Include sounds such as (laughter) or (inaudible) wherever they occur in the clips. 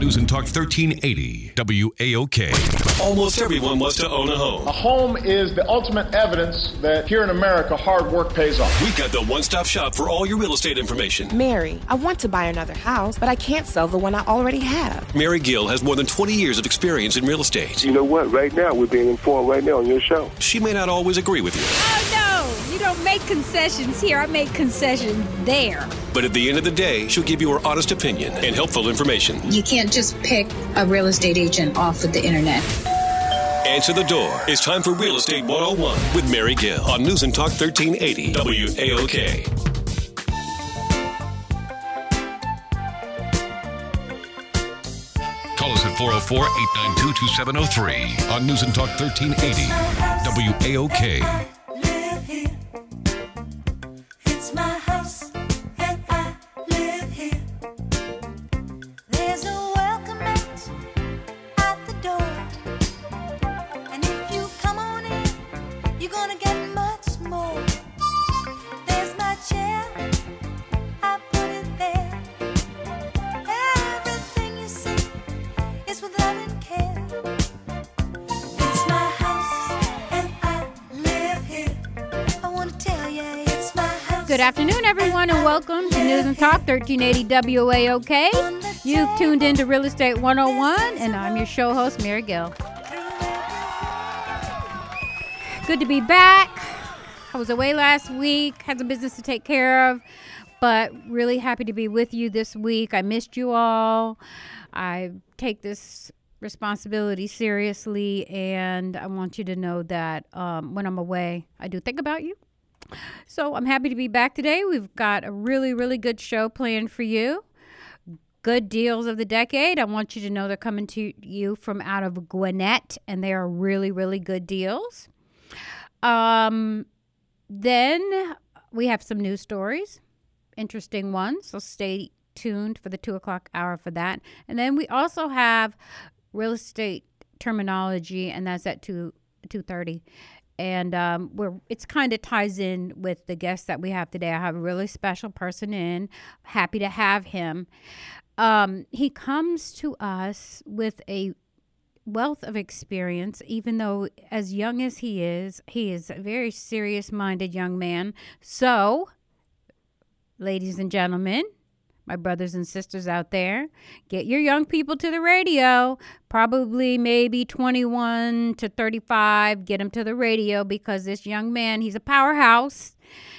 News and Talk 1380, WAOK. Almost everyone wants to own a home. A home is the ultimate evidence that here in America, hard work pays off. We've got the one stop shop for all your real estate information. Mary, I want to buy another house, but I can't sell the one I already have. Mary Gill has more than 20 years of experience in real estate. You know what? Right now, we're being informed right now on your show. She may not always agree with you. No! You don't make concessions here. I make concessions there. But at the end of the day, she'll give you her honest opinion and helpful information. You can't just pick a real estate agent off of the internet. Answer the door. It's time for Real Estate 101 with Mary Gill on News and Talk 1380 WAOK. Call us at 404 892 2703 on News and Talk 1380, WAOK. Good afternoon, everyone, and welcome to News and Talk 1380 WAOK. You've tuned into Real Estate 101, and I'm your show host, Mary Gill. Good to be back. I was away last week, had some business to take care of, but really happy to be with you this week. I missed you all. I take this responsibility seriously, and I want you to know that um, when I'm away, I do think about you. So I'm happy to be back today. We've got a really, really good show planned for you. Good deals of the decade. I want you to know they're coming to you from out of Gwinnett, and they are really, really good deals. Um, then we have some news stories, interesting ones. So stay tuned for the two o'clock hour for that. And then we also have real estate terminology, and that's at two two thirty. And um, we're it's kind of ties in with the guest that we have today. I have a really special person in. Happy to have him. Um, he comes to us with a wealth of experience, even though as young as he is, he is a very serious minded young man. So, ladies and gentlemen, my brothers and sisters out there, get your young people to the radio. Probably maybe 21 to 35, get them to the radio because this young man, he's a powerhouse.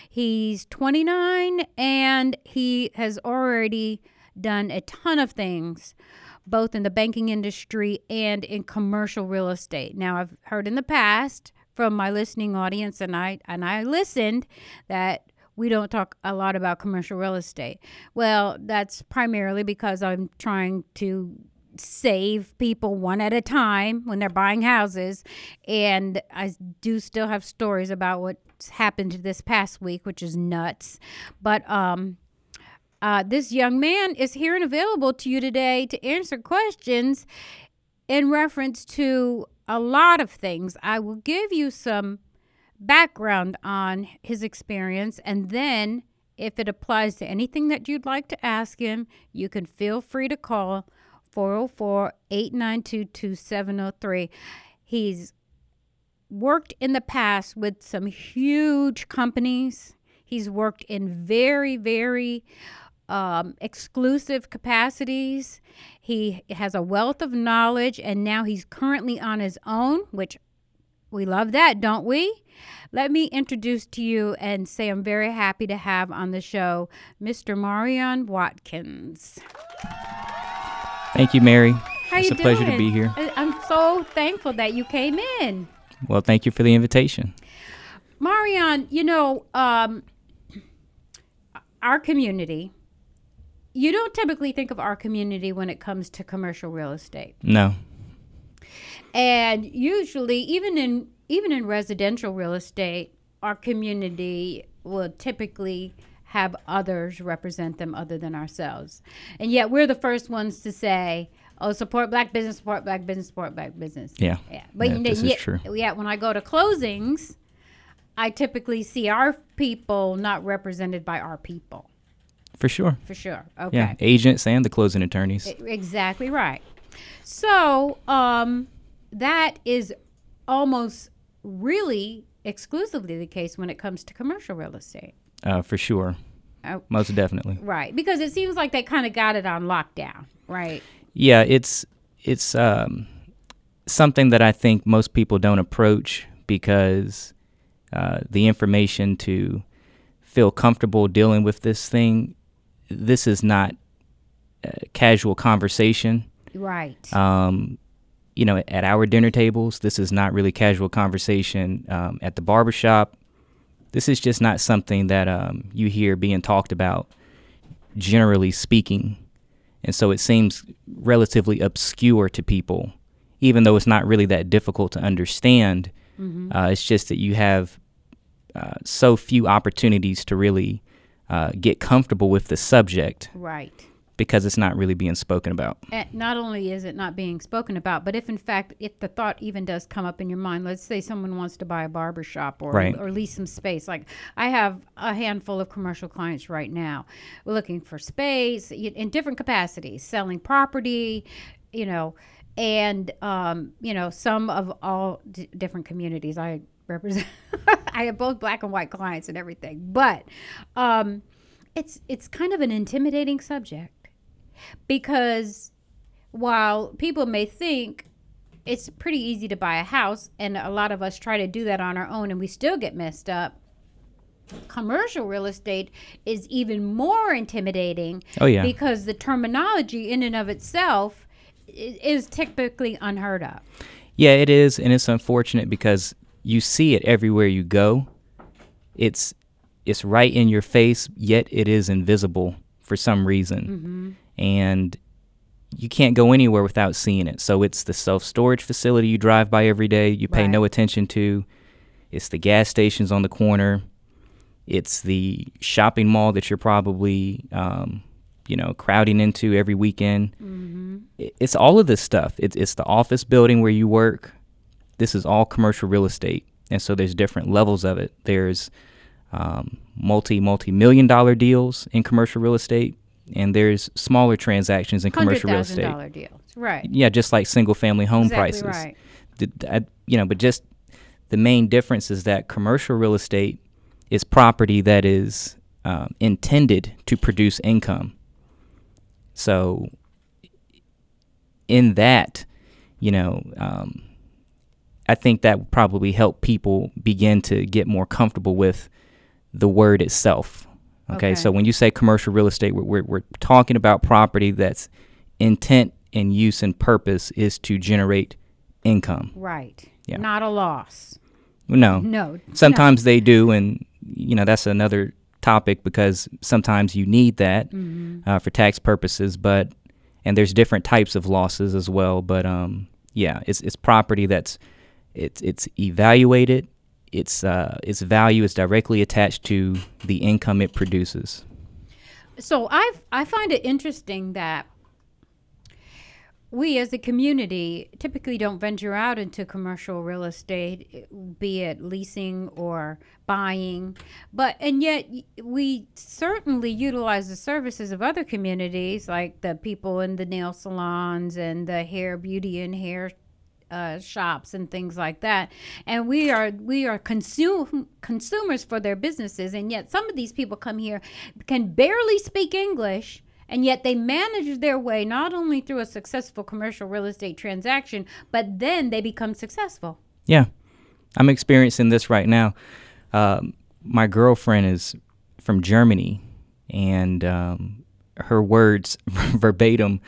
He's 29 and he has already done a ton of things both in the banking industry and in commercial real estate. Now, I've heard in the past from my listening audience, and I and I listened that we don't talk a lot about commercial real estate. Well, that's primarily because I'm trying to save people one at a time when they're buying houses, and I do still have stories about what's happened this past week, which is nuts. But um, uh, this young man is here and available to you today to answer questions in reference to a lot of things. I will give you some background on his experience, and then if it applies to anything that you'd like to ask him, you can feel free to call 404 892 2703. He's worked in the past with some huge companies. He's worked in very, very um, exclusive capacities. He has a wealth of knowledge, and now he's currently on his own, which we love that, don't we? Let me introduce to you and say I'm very happy to have on the show Mr. Maurion Watkins. Thank you, Mary. How it's a pleasure to be here. I'm so thankful that you came in. Well, thank you for the invitation. Maurion, you know, um, our community, you don't typically think of our community when it comes to commercial real estate. No. And usually even in even in residential real estate, our community will typically have others represent them other than ourselves. And yet we're the first ones to say, "Oh, support black business, support black business, support black business." Yeah. Yeah. But Yeah, you know, this is true. yeah, when I go to closings, I typically see our people not represented by our people. For sure. For sure. Okay. Yeah, agents and the closing attorneys. Exactly right. So um, that is almost really exclusively the case when it comes to commercial real estate. Uh, for sure. Oh. Most definitely. Right. Because it seems like they kind of got it on lockdown. Right. Yeah, it's it's um, something that I think most people don't approach because uh, the information to feel comfortable dealing with this thing, this is not a casual conversation. Right. Um, you know, at our dinner tables, this is not really casual conversation. Um, at the barbershop, this is just not something that um, you hear being talked about, generally speaking. And so it seems relatively obscure to people, even though it's not really that difficult to understand. Uh, it's just that you have uh, so few opportunities to really uh, get comfortable with the subject right. Because it's not really being spoken about. And not only is it not being spoken about, but if in fact, if the thought even does come up in your mind, let's say someone wants to buy a barber shop or, Right. or lease some space. Like I have a handful of commercial clients right now We're looking for space in different capacities, selling property, you know, and, um, you know, some of all d- different communities. I represent, (laughs) I have both black and white clients and everything, but um, it's, it's kind of an intimidating subject because while people may think it's pretty easy to buy a house and a lot of us try to do that on our own and we still get messed up commercial real estate is even more intimidating Oh, yeah. because the terminology in and of itself is typically unheard of Yeah, it is, and it's unfortunate because you see it everywhere you go. It's it's right in your face, yet it is invisible for some reason, mm-hmm. And you can't go anywhere without seeing it. So it's the self storage facility you drive by every day, you pay no attention to. It's the gas stations on the corner. It's the shopping mall that you're probably, um, you know, crowding into every weekend. I- It's all of this stuff. It's it's the office building where you work. This is all commercial real estate, and so there's different levels of it. There's um, multi multi million dollar deals in commercial real estate, and there's smaller transactions in commercial real estate. $100000 deals right Yeah, just like single family home Exactly prices. right. The- I- you know, but just the main difference is that commercial real estate is property that is um, intended to produce income. So, in that, you know, um, I think that would probably help people begin to get more comfortable with the word itself. Okay, Okay. so when you say commercial real estate, we're, we're, we're talking about property that's intent and use and purpose is to generate income. right Yeah. not a loss No, no sometimes they do, and you know that's another topic because sometimes you need that Mm-hmm. uh, for tax purposes. But and there's different types of losses as well. But um, yeah, it's it's property that's it's it's evaluated. Its uh, its value is directly attached to the income it produces. so i i find it interesting that we as a community typically don't venture out into commercial real estate be it leasing or buying but and yet we certainly utilize the services of other communities like the people in the nail salons and the hair beauty and hair uh, shops and things like that, and we are we are consume consumers for their businesses, and yet some of these people come here can barely speak English, and yet they manage their way not only through a successful commercial real estate transaction, but then they become successful. Yeah, I'm experiencing this right now. Um, my girlfriend is from Germany, and um, her words (laughs) verbatim.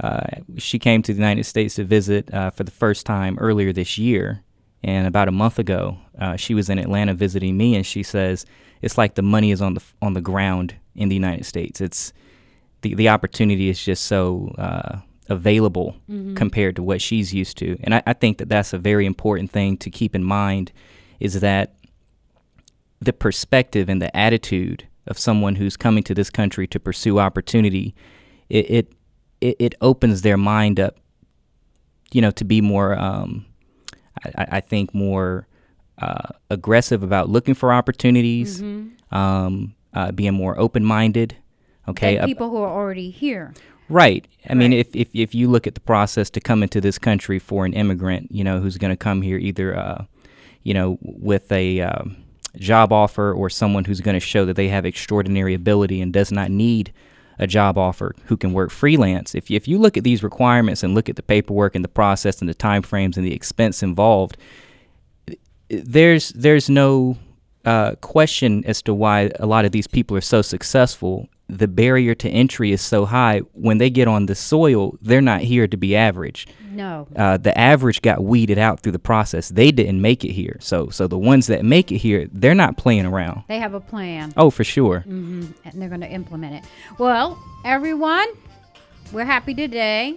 Uh, she came to the United States to visit uh, for the first time earlier this year, and about a month ago, uh, she was in Atlanta visiting me, and she says it's like the money is on the on the ground in the United States. It's the the opportunity is just so uh, available compared to what she's used to, and I, I think that that's a very important thing to keep in mind. Is that the perspective and the attitude of someone who's coming to this country to pursue opportunity, it it, it, it opens their mind up, you know, to be more, um, I, I think, more uh, aggressive about looking for opportunities, um, uh, being more open minded, Okay, than people who are already here. Right. I mean, if, if if you look at the process to come into this country for an immigrant, you know, who's going to come here either, uh, you know, with a um, job offer or someone who's going to show that they have extraordinary ability and does not need a job offer, who can work freelance. If you, if you look at these requirements and look at the paperwork and the process and the time frames and the expense involved, there's there's no uh, question as to why a lot of these people are so successful. The barrier to entry is so high. When they get on the soil, they're not here to be average. No. Uh, the average got weeded out through the process. They didn't make it here. So so the ones that make it here, they're not playing around. They have a plan. Oh, for sure. hmm and they're going to implement it. Well, everyone, we're happy today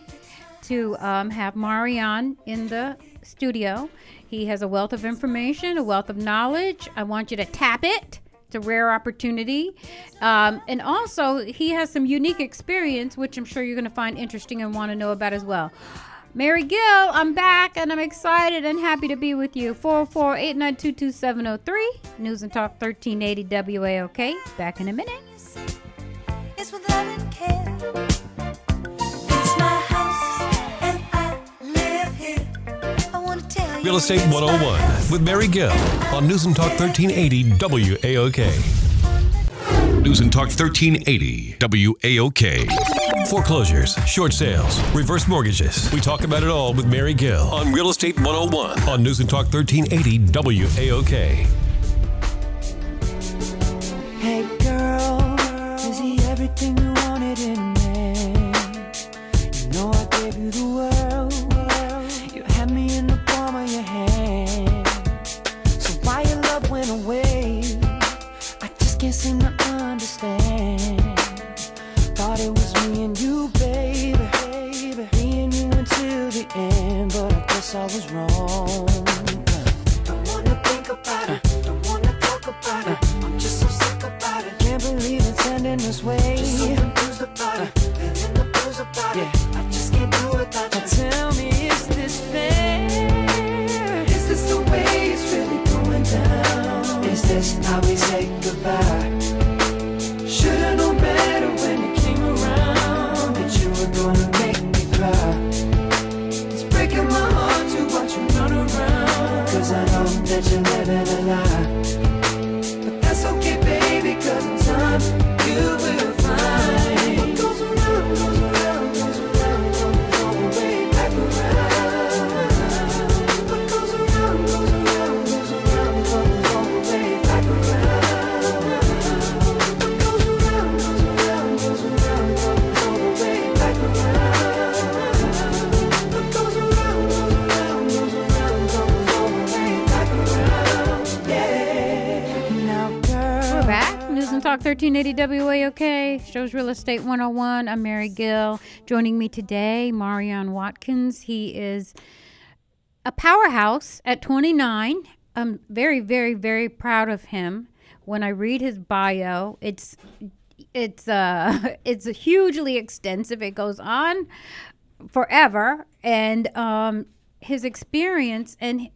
to um, have Maurion in the studio. He has a wealth of information, a wealth of knowledge. I want you to tap it. It's a rare opportunity. Um, and also, he has some unique experience, which I'm sure you're going to find interesting and want to know about as well. Mary Gill, I'm back and I'm excited and happy to be with you. 404 892 2703, News and Talk 1380 WAOK. Back in a minute. Real Estate 101 with Mary Gill on News and Talk 1380 WAOK. News and Talk 1380 WAOK. Foreclosures, short sales, reverse mortgages. We talk about it all with Mary Gill on Real Estate 101 on News and Talk 1380 WAOK. 1380 WAOK. Shows Real Estate 101. I'm Mary Gill. Joining me today, Maurion Watkins. He is a powerhouse at 29. I'm very, very, very proud of him. When I read his bio, it's it's uh (laughs) it's hugely extensive. It goes on forever, and um, his experience and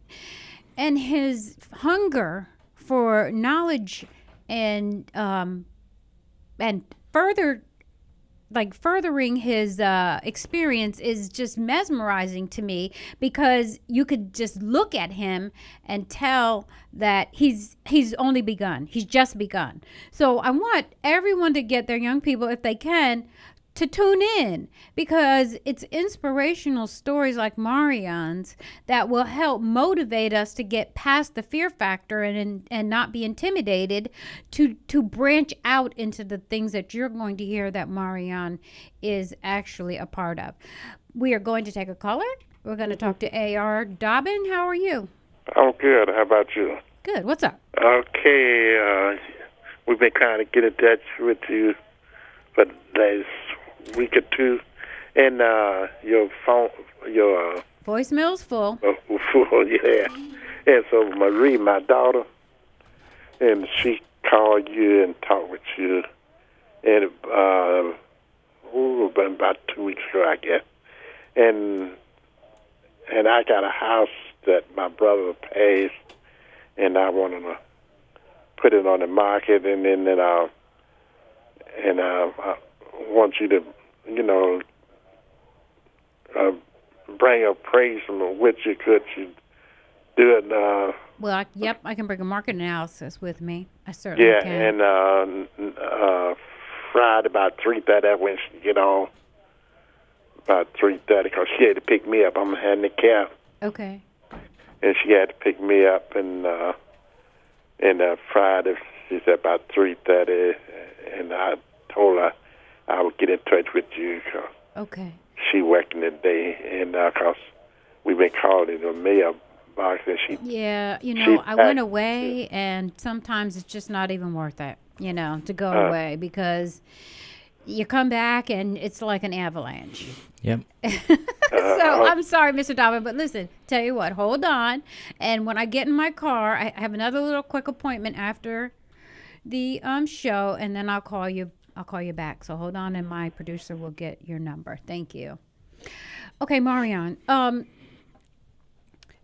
and his hunger for knowledge and um, and further like furthering his uh, experience is just mesmerizing to me because you could just look at him and tell that he's he's only begun. He's just begun. So i want everyone to get their young people if they can to tune in because it's inspirational stories like Maurion's that will help motivate us to get past the fear factor and and, and not be intimidated to to branch out into the things that you're going to hear that Maurion is actually a part of. We are going to take a caller. We're going to talk to AR Dobbin. How are you? I'm good. How about you? Good. What's up? Okay, uh, we've been trying to get in touch with you for the last week or two, and uh, your phone, your uh, Voicemail's full. (laughs) uh, yeah, and so Marie, my daughter, and she called you and talked with you, and uh, ooh, been about two weeks ago, I guess, and and I got a house that my brother passed, and I wanted to put it on the market, and then then uh, and uh, I want you to, you know, uh, bring a praise from which you could you do it. Uh, Well, I, yep, I can bring a market analysis with me. I certainly yeah, can. and uh, uh, Friday about three thirty. I went to get on about three thirty because she had to pick me up. I'm handicapped, okay. and she had to pick me up. And uh, and uh, Friday she said about three thirty, and I told her I would get in touch with you 'cause Okay. she working today, and uh 'cause we've been calling the mailbox, and she Yeah, you know, I went packed- away, and sometimes it's just not even worth it, you know, to go Uh. away because you come back and it's like an avalanche. Yep. (laughs) so I'm sorry, Mr. Dobbin, but listen, tell you what, hold on. And when I get in my car, I have another little quick appointment after the um show, and then I'll call you. I'll call you back. So hold on, and my producer will get your number. Thank you. Okay, Maurion. Um,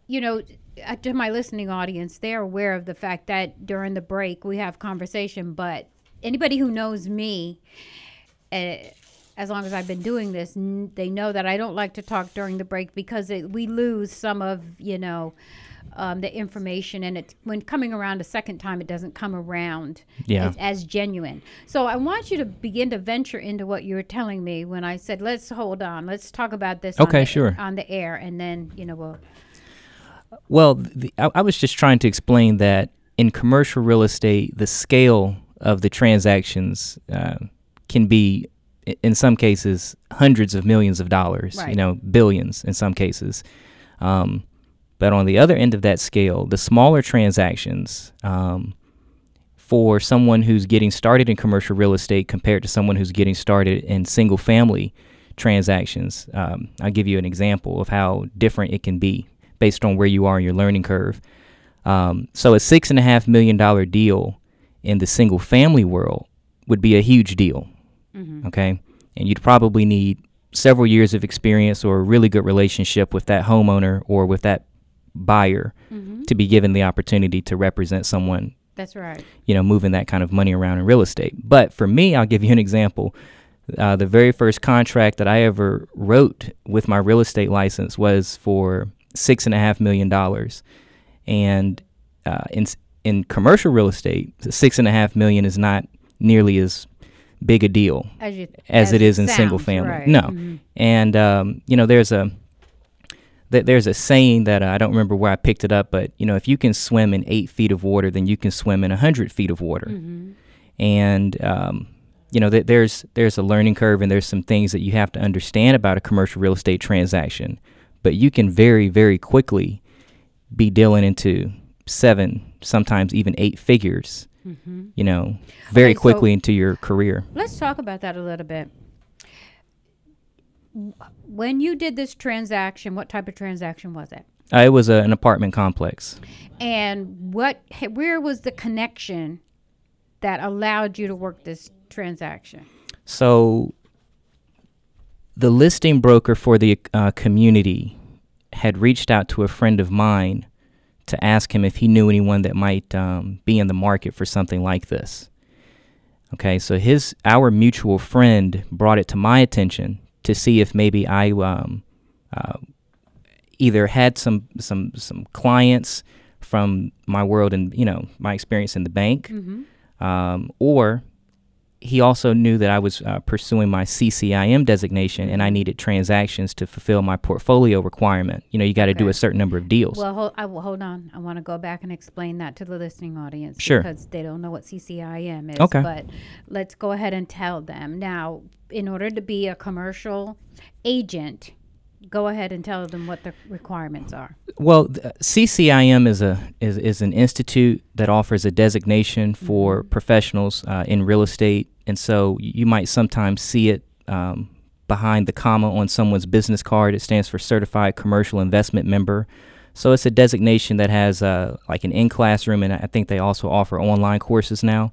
you know, uh, to my listening audience, they're aware of the fact that during the break we have conversation. But anybody who knows me, uh, as long as I've been doing this, n- they know that I don't like to talk during the break because it, we lose some of you know um, the information, and it when coming around a second time, it doesn't come around Yeah. as, as genuine. So I want you to begin to venture into what you were telling me when I said, "Let's hold on, let's talk about this." on Okay, the- sure. On the air, and then you know we'll. Well, the, I, I was just trying to explain that in commercial real estate, the scale of the transactions uh, can be, in some cases, hundreds of millions of dollars. You know, billions in some cases. Um, but on the other end of that scale, the smaller transactions. Um, for someone who's getting started in commercial real estate compared to someone who's getting started in single family transactions. Um, I'll give you an example of how different it can be based on where you are in your learning curve. Um, so, a six and a half million dollar deal in the single family world would be a huge deal. Okay. And you'd probably need several years of experience or a really good relationship with that homeowner or with that buyer Mhm. to be given the opportunity to represent someone That's right. you know, moving that kind of money around in real estate. But for me, I'll give you an example. Uh, the very first contract that I ever wrote with my real estate license was for six and a half million dollars, and uh, in in commercial real estate, six and a half million is not nearly as big a deal As you- as, as it is in single family. right. No, Mhm. and um, you know, there's a th- there's a saying that uh, I don't remember where I picked it up, but you know, if you can swim in eight feet of water, then you can swim in a hundred feet of water. Mm-hmm. And um, you know, th- there's there's a learning curve, and there's some things that you have to understand about a commercial real estate transaction. But you can very very quickly be dealing into seven, sometimes even eight figures. Mhm. You know, very Okay, so- quickly into your career. Let's talk about that a little bit. When you did this transaction, what type of transaction was it? Uh, it was a, an apartment complex. And what where was the connection that allowed you to work this transaction? So the listing broker for the uh, community had reached out to a friend of mine to ask him if he knew anyone that might um, be in the market for something like this. Okay, so his our mutual friend brought it to my attention to see if maybe I um, uh, either had some some some clients from my world and you know my experience in the bank, Mhm. um, or he also knew that I was uh, pursuing my CCIM designation and I needed transactions to fulfill my portfolio requirement. You know, you got to do a certain number of deals. Well, hold, I, hold on. I want to go back and explain that to the listening audience Sure. because they don't know what CCIM is. Okay. But let's go ahead and tell them. Now, in order to be a commercial agent, go ahead and tell them what the requirements are. Well, CCIM is a is, is an institute that offers a designation for professionals uh, in real estate, and so you might sometimes see it um, behind the comma on someone's business card. It stands for Certified Commercial Investment Member. So it's a designation that has uh, like an in classroom, and I think they also offer online courses now.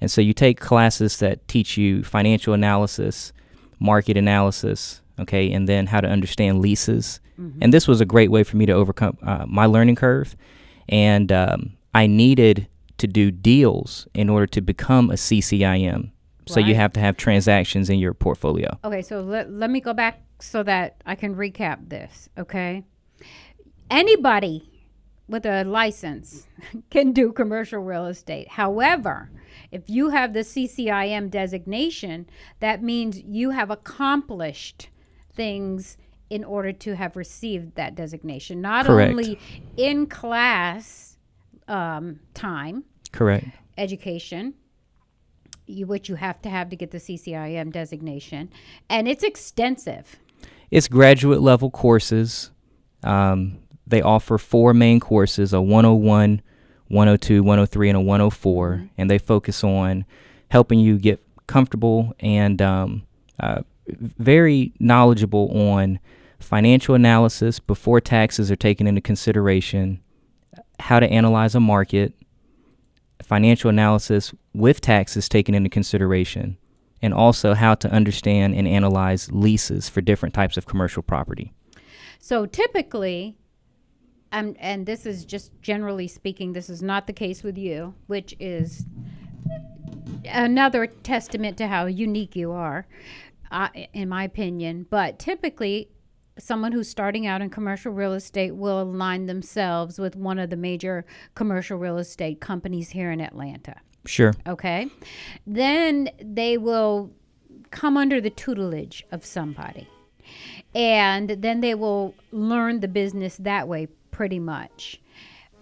And so you take classes that teach you financial analysis, market analysis, okay, and then how to understand leases. And this was a great way for me to overcome uh, my learning curve. And um, I needed to do deals in order to become a CCIM So you have to have transactions in your portfolio. Okay, so let, let me go back so that I can recap this, okay? Anybody with a license (laughs) can do commercial real estate. However, if you have the CCIM designation, that means you have accomplished things in order to have received that designation. Not Correct. only in class um, time, Correct. education, you, which you have to have to get the CCIM designation, and it's extensive. It's graduate level courses. Um, they offer four main courses a 101, 102, 103, and a 104. And they focus on helping you get comfortable and um, uh, very knowledgeable on financial analysis before taxes are taken into consideration, how to analyze a market, financial analysis with taxes taken into consideration, and also how to understand and analyze leases for different types of commercial property. So typically, um, and this is just generally speaking, this is not the case with you, which is another testament to how unique you are, uh, in my opinion. But typically, someone who's starting out in commercial real estate will align themselves with one of the major commercial real estate companies here in Atlanta. Sure. Okay. Then they will come under the tutelage of somebody. And then they will learn the business that way pretty much.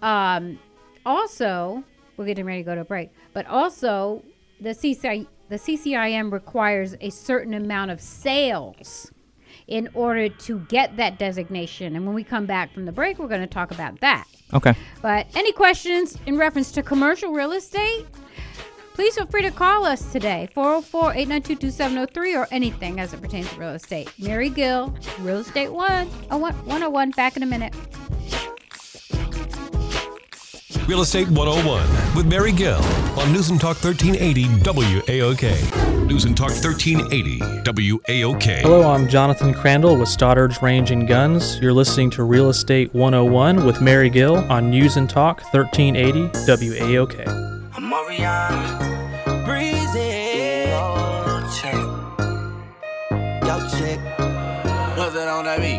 Um, also, we're getting ready to go to a break, but also the CCI, the CCIM requires a certain amount of sales in order to get that designation. And when we come back from the break, we're going to talk about that. Okay. But any questions in reference to commercial real estate? Please feel free to call us today, 404 892 2703, or anything as it pertains to real estate. Mary Gill, Real Estate One, oh, one- 101, back in a minute. Real Estate 101 with Mary Gill on News and Talk 1380 WAOK. News and Talk 1380 WAOK. Hello, I'm Jonathan Crandall with Stoddard's Range and Guns. You're listening to Real Estate 101 with Mary Gill on News and Talk 1380 WAOK. I'm Marianne Breezy. Yo, chick. Yo, chick. What's that on that beat?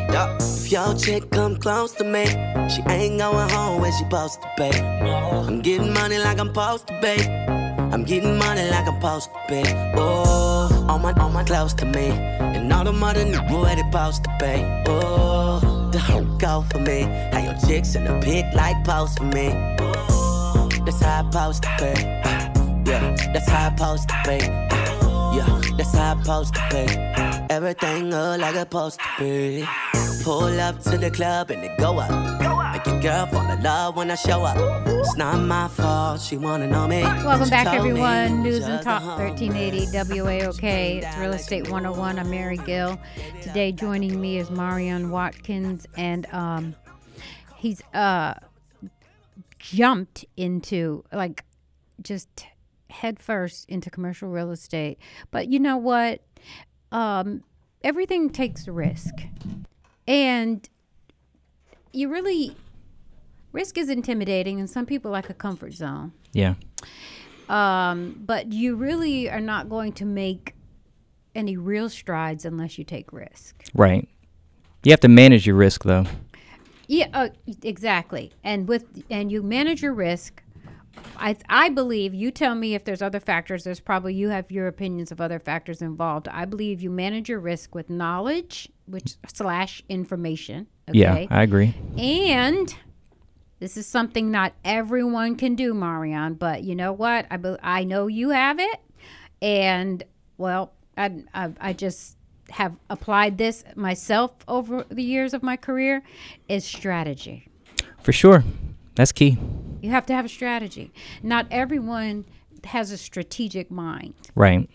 If your chick come close to me, she ain't going home when she supposed to be. I'm getting money like I'm supposed to be. I'm getting money like I'm supposed to be. Oh, all my, all my close to me. And all the mother knew where they supposed to be. Oh, the hoe go for me. How your chicks in the pit like post for me. Oh, that's how I supposed to be. Yeah, that's how I supposed to be. Yeah, that's how I supposed to be. Everything look like it's supposed to be. Pull up to the club and it go up. Make your girl fall in love when I show up. It's not my fault, she wanna know me. Welcome back, everyone. News and Talk 1380 WAOK. It's Real Estate 101. I'm Mary Gill. Today, joining me is Maurion Watkins, and um, he's uh, jumped into like just head first into commercial real estate. But you know what? Um, everything takes risk, and you really risk is intimidating, and some people like a comfort zone Yeah. um, but you really are not going to make any real strides unless you take risk. Right. You have to manage your risk, though. Yeah, uh, exactly. And with and you manage your risk. I I believe you tell me if there's other factors. There's probably you have your opinions of other factors involved. I believe you manage your risk with knowledge, which slash information. Okay? Yeah, I agree. And this is something not everyone can do, Maurion. But you know what? I be- I know you have it, and well, I I, I just have applied this myself over the years of my career. Is strategy. For sure. That's key. You have to have a strategy. Not everyone has a strategic mind. Right.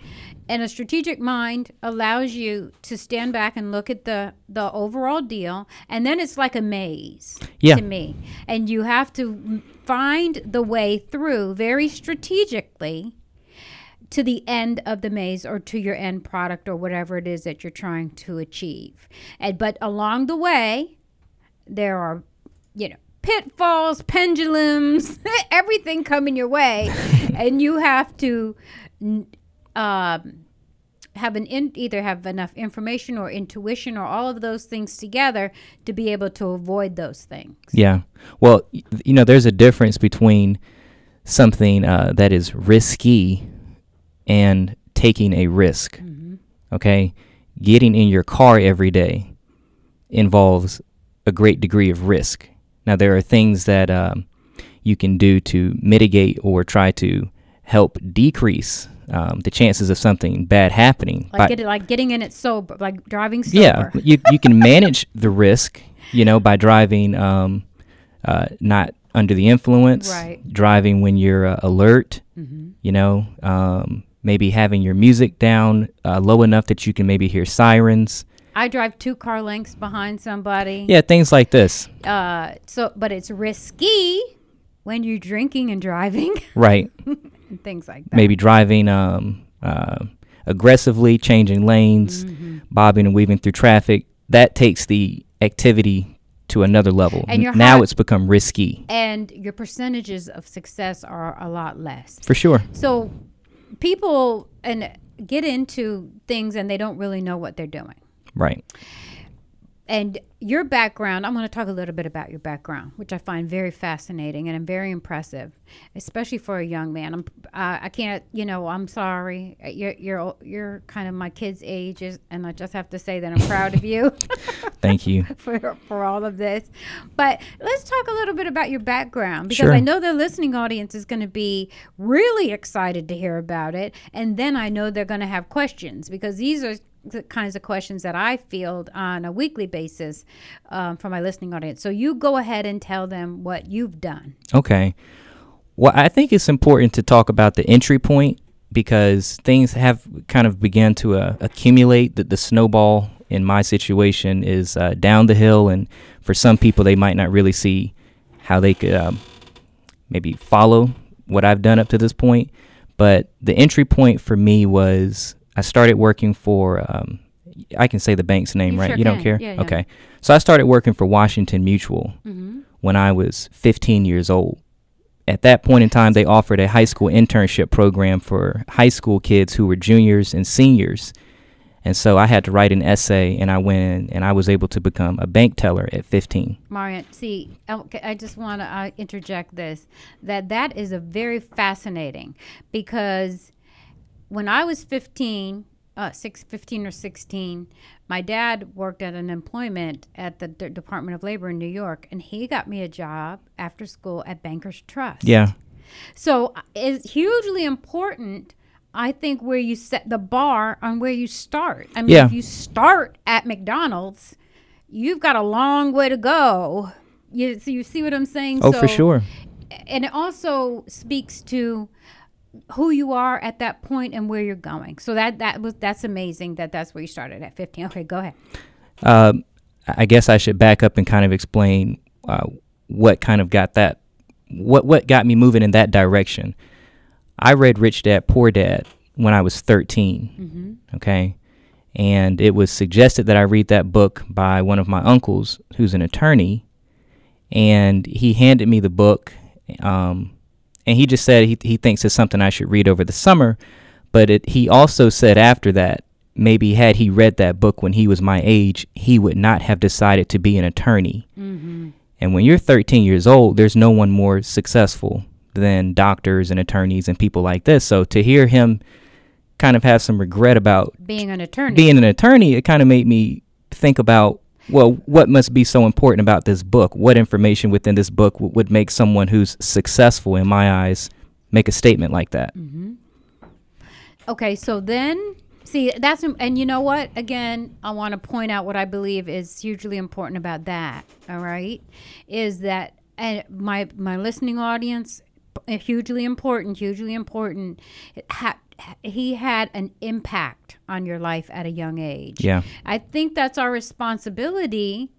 And a strategic mind allows you to stand back and look at the the overall deal, and then it's like a maze Yeah. to me. And you have to find the way through very strategically to the end of the maze or to your end product or whatever it is that you're trying to achieve. And but along the way, there are, you know, pitfalls, pendulums, (laughs) everything coming your way, (laughs) and you have to um, have an in, either have enough information or intuition or all of those things together to be able to avoid those things. Yeah. Well, y- you know, there's a difference between something uh, that is risky and taking a risk. Okay? Getting in your car every day involves a great degree of risk. Now, there are things that um, you can do to mitigate or try to help decrease um, the chances of something bad happening. Like by- get like getting in it sober, like driving sober. yeah, you you can (laughs) manage the risk, you know, by driving um, uh, not under the influence, Right. driving when you're uh, alert, you know, um, maybe having your music down uh, low enough that you can maybe hear sirens. I drive two car lengths behind somebody. Yeah, things like this. Uh, so, but it's risky when you're drinking and driving, (laughs) Right. and things like that. Maybe driving um, uh, aggressively, changing lanes, Mm-hmm. bobbing and weaving through traffic. That takes the activity to another level. And now it's become risky. and your percentages of success are a lot less. For sure. So, people and get into things and they don't really know what they're doing. Right. and your background i'm going to talk a little bit about your background which i find very fascinating and I'm very impressive especially for a young man i'm uh, i can't you know i'm sorry you're you're you're kind of my kid's age and i just have to say that i'm proud of you (laughs) Thank you. (laughs) for for all of this but let's talk a little bit about your background because Sure. i know the listening audience is going to be really excited to hear about it and then i know they're going to have questions because these are the kinds of questions that I field on a weekly basis um, for my listening audience. So you go ahead and tell them what you've done. Okay. Well, I think it's important to talk about the entry point because things have kind of begun to uh, accumulate. That the snowball in my situation is uh, down the hill, and for some people, they might not really see how they could um, maybe follow what I've done up to this point. But the entry point for me was I started working for. Um, I can say the bank's name, You right? sure you don't can. care? Yeah, yeah. Okay. So I started working for Washington Mutual when I was 15 years old. At that point in time, they offered a high school internship program for high school kids who were juniors and seniors. And so I had to write an essay, and I went in and I was able to become a bank teller at 15. Maurion, see, I just want to uh, interject this that that is a very fascinating because when I was 15, uh, six, 15 or 16, my dad worked at an employment at the D- Department of Labor in New York, and he got me a job after school at Bankers Trust. Yeah, So uh, it's hugely important, I think, where you set the bar on where you start. I mean, Yeah. if you start at McDonald's, you've got a long way to go. You, so you see what I'm saying? Oh, for sure. And it also speaks to who you are at that point and where you're going. So that that was that's amazing that that's where you started at 15. Okay, go ahead. Uh, I guess I should back up and kind of explain uh, what kind of got that, what what got me moving in that direction. I read Rich Dad Poor Dad when I was 13. Okay, and it was suggested that I read that book by one of my uncles, who's an attorney, and he handed me the book. Um, and he just said he he thinks it's something I should read over the summer, but it, he also said after that maybe had he read that book when he was my age, he would not have decided to be an attorney. Mm-hmm. And when you're 13 years old, there's no one more successful than doctors and attorneys and people like this. So to hear him kind of have some regret about Being an attorney. being an attorney, it kind of made me think about well, what must be so important about this book? What information within this book w- would make someone who's successful in my eyes make a statement like that? Mm-hmm. Okay, so then see that's and you know what? Again, I want to point out what I believe is hugely important about that. All right, is that and my my listening audience, hugely important, hugely important. Ha, he had an impact on your life at a young age. Yeah. I think that's our responsibility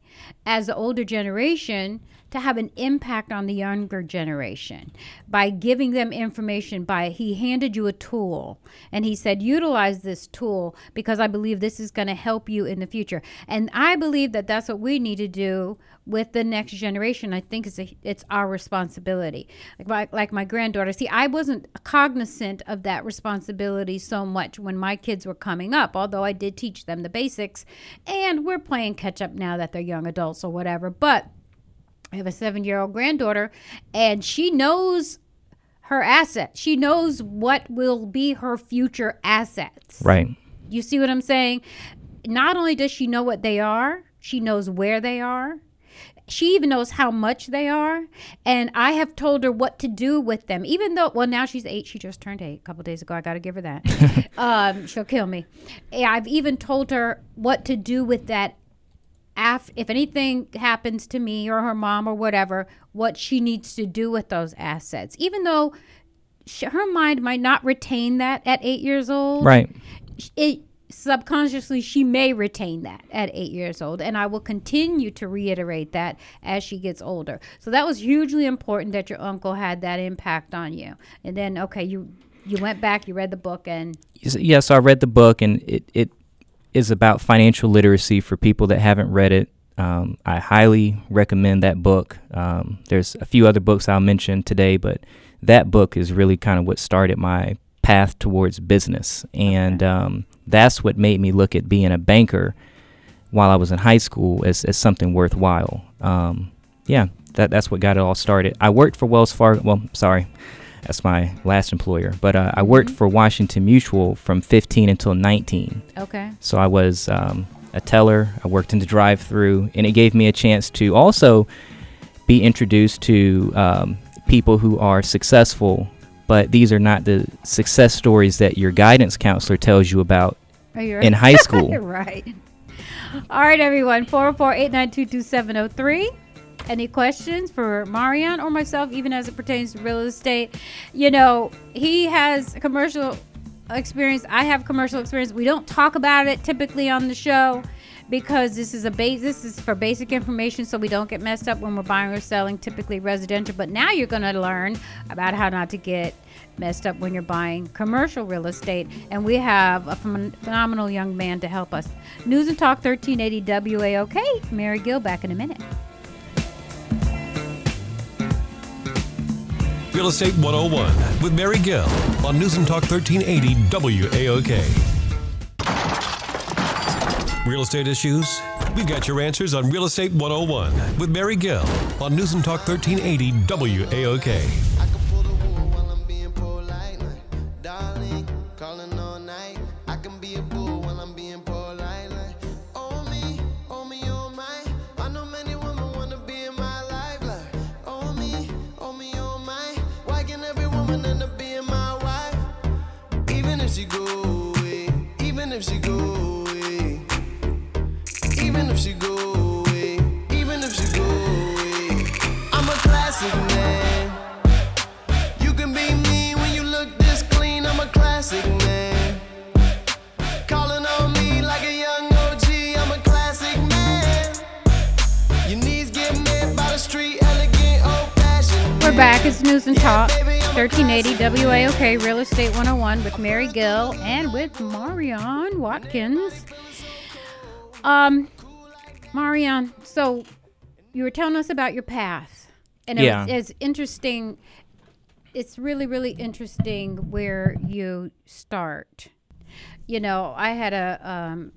as the older generation to have an impact on the younger generation. By giving them information by he handed you a tool and he said utilize this tool because i believe this is going to help you in the future. And i believe that that's what we need to do with the next generation. I think it's a, it's our responsibility. Like my, like my granddaughter see i wasn't cognizant of that responsibility so much when my kids were coming up although i did teach them the basics and we're playing catch up now that they're young adults or whatever but I have a seven year old granddaughter, and she knows her assets. She knows what will be her future assets. Right. You see what I'm saying? Not only does she know what they are, she knows where they are. She even knows how much they are. And I have told her what to do with them. Even though, well, now she's eight. She just turned eight a couple days ago. I got to give her that. (laughs) um, she'll kill me. I've even told her what to do with that af- if anything happens to me or her mom or whatever, what she needs to do with those assets. Even though sh- her mind might not retain that at eight years old, Right. It subconsciously she may retain that at eight years old, and I will continue to reiterate that as she gets older. So that was hugely important that your uncle had that impact on you. And then, okay, you you went back, you read the book, and Yes, yeah, so I read the book, and it, it is about financial literacy for people that haven't read it. Um, I highly recommend that book. Um, there's a few other books I'll mention today, but that book is really kind of what started my path towards business. And um, that's what made me look at being a banker while I was in high school as, as something worthwhile. Um, yeah, that, that's what got it all started. I worked for Wells Fargo. Well, sorry, that's my last employer. But uh, I worked for Washington Mutual from 15 until 19. Okay. So I was um, a teller. I worked in the drive-through, and it gave me a chance to also be introduced to um, people who are successful. But these are not the success stories that your guidance counselor tells you about Are you in high school. You're (laughs) right. All right, everyone. 404 892 2703. Any questions for Maurion or myself, even as it pertains to real estate? You know, he has commercial experience. I have commercial experience. We don't talk about it typically on the show because this is a base. This is for basic information, so we don't get messed up when we're buying or selling, typically residential. But now you're going to learn about how not to get messed up when you're buying commercial real estate. And we have a phen- phenomenal young man to help us. News and Talk 1380 WAOK. Mary Gill back in a minute. Real Estate 101 with Mary Gill on News and Talk 1380 WAOK. Real estate issues? We've got your answers on Real Estate 101 with Mary Gill on News and Talk 1380 WAOK. WAOK Real Estate 101 with Mary Gill and with Maurion Watkins. Um, Maurion, so you were telling us about your path, and it Yeah. was, it's interesting. It's really, really interesting where you start. You know, I had a um,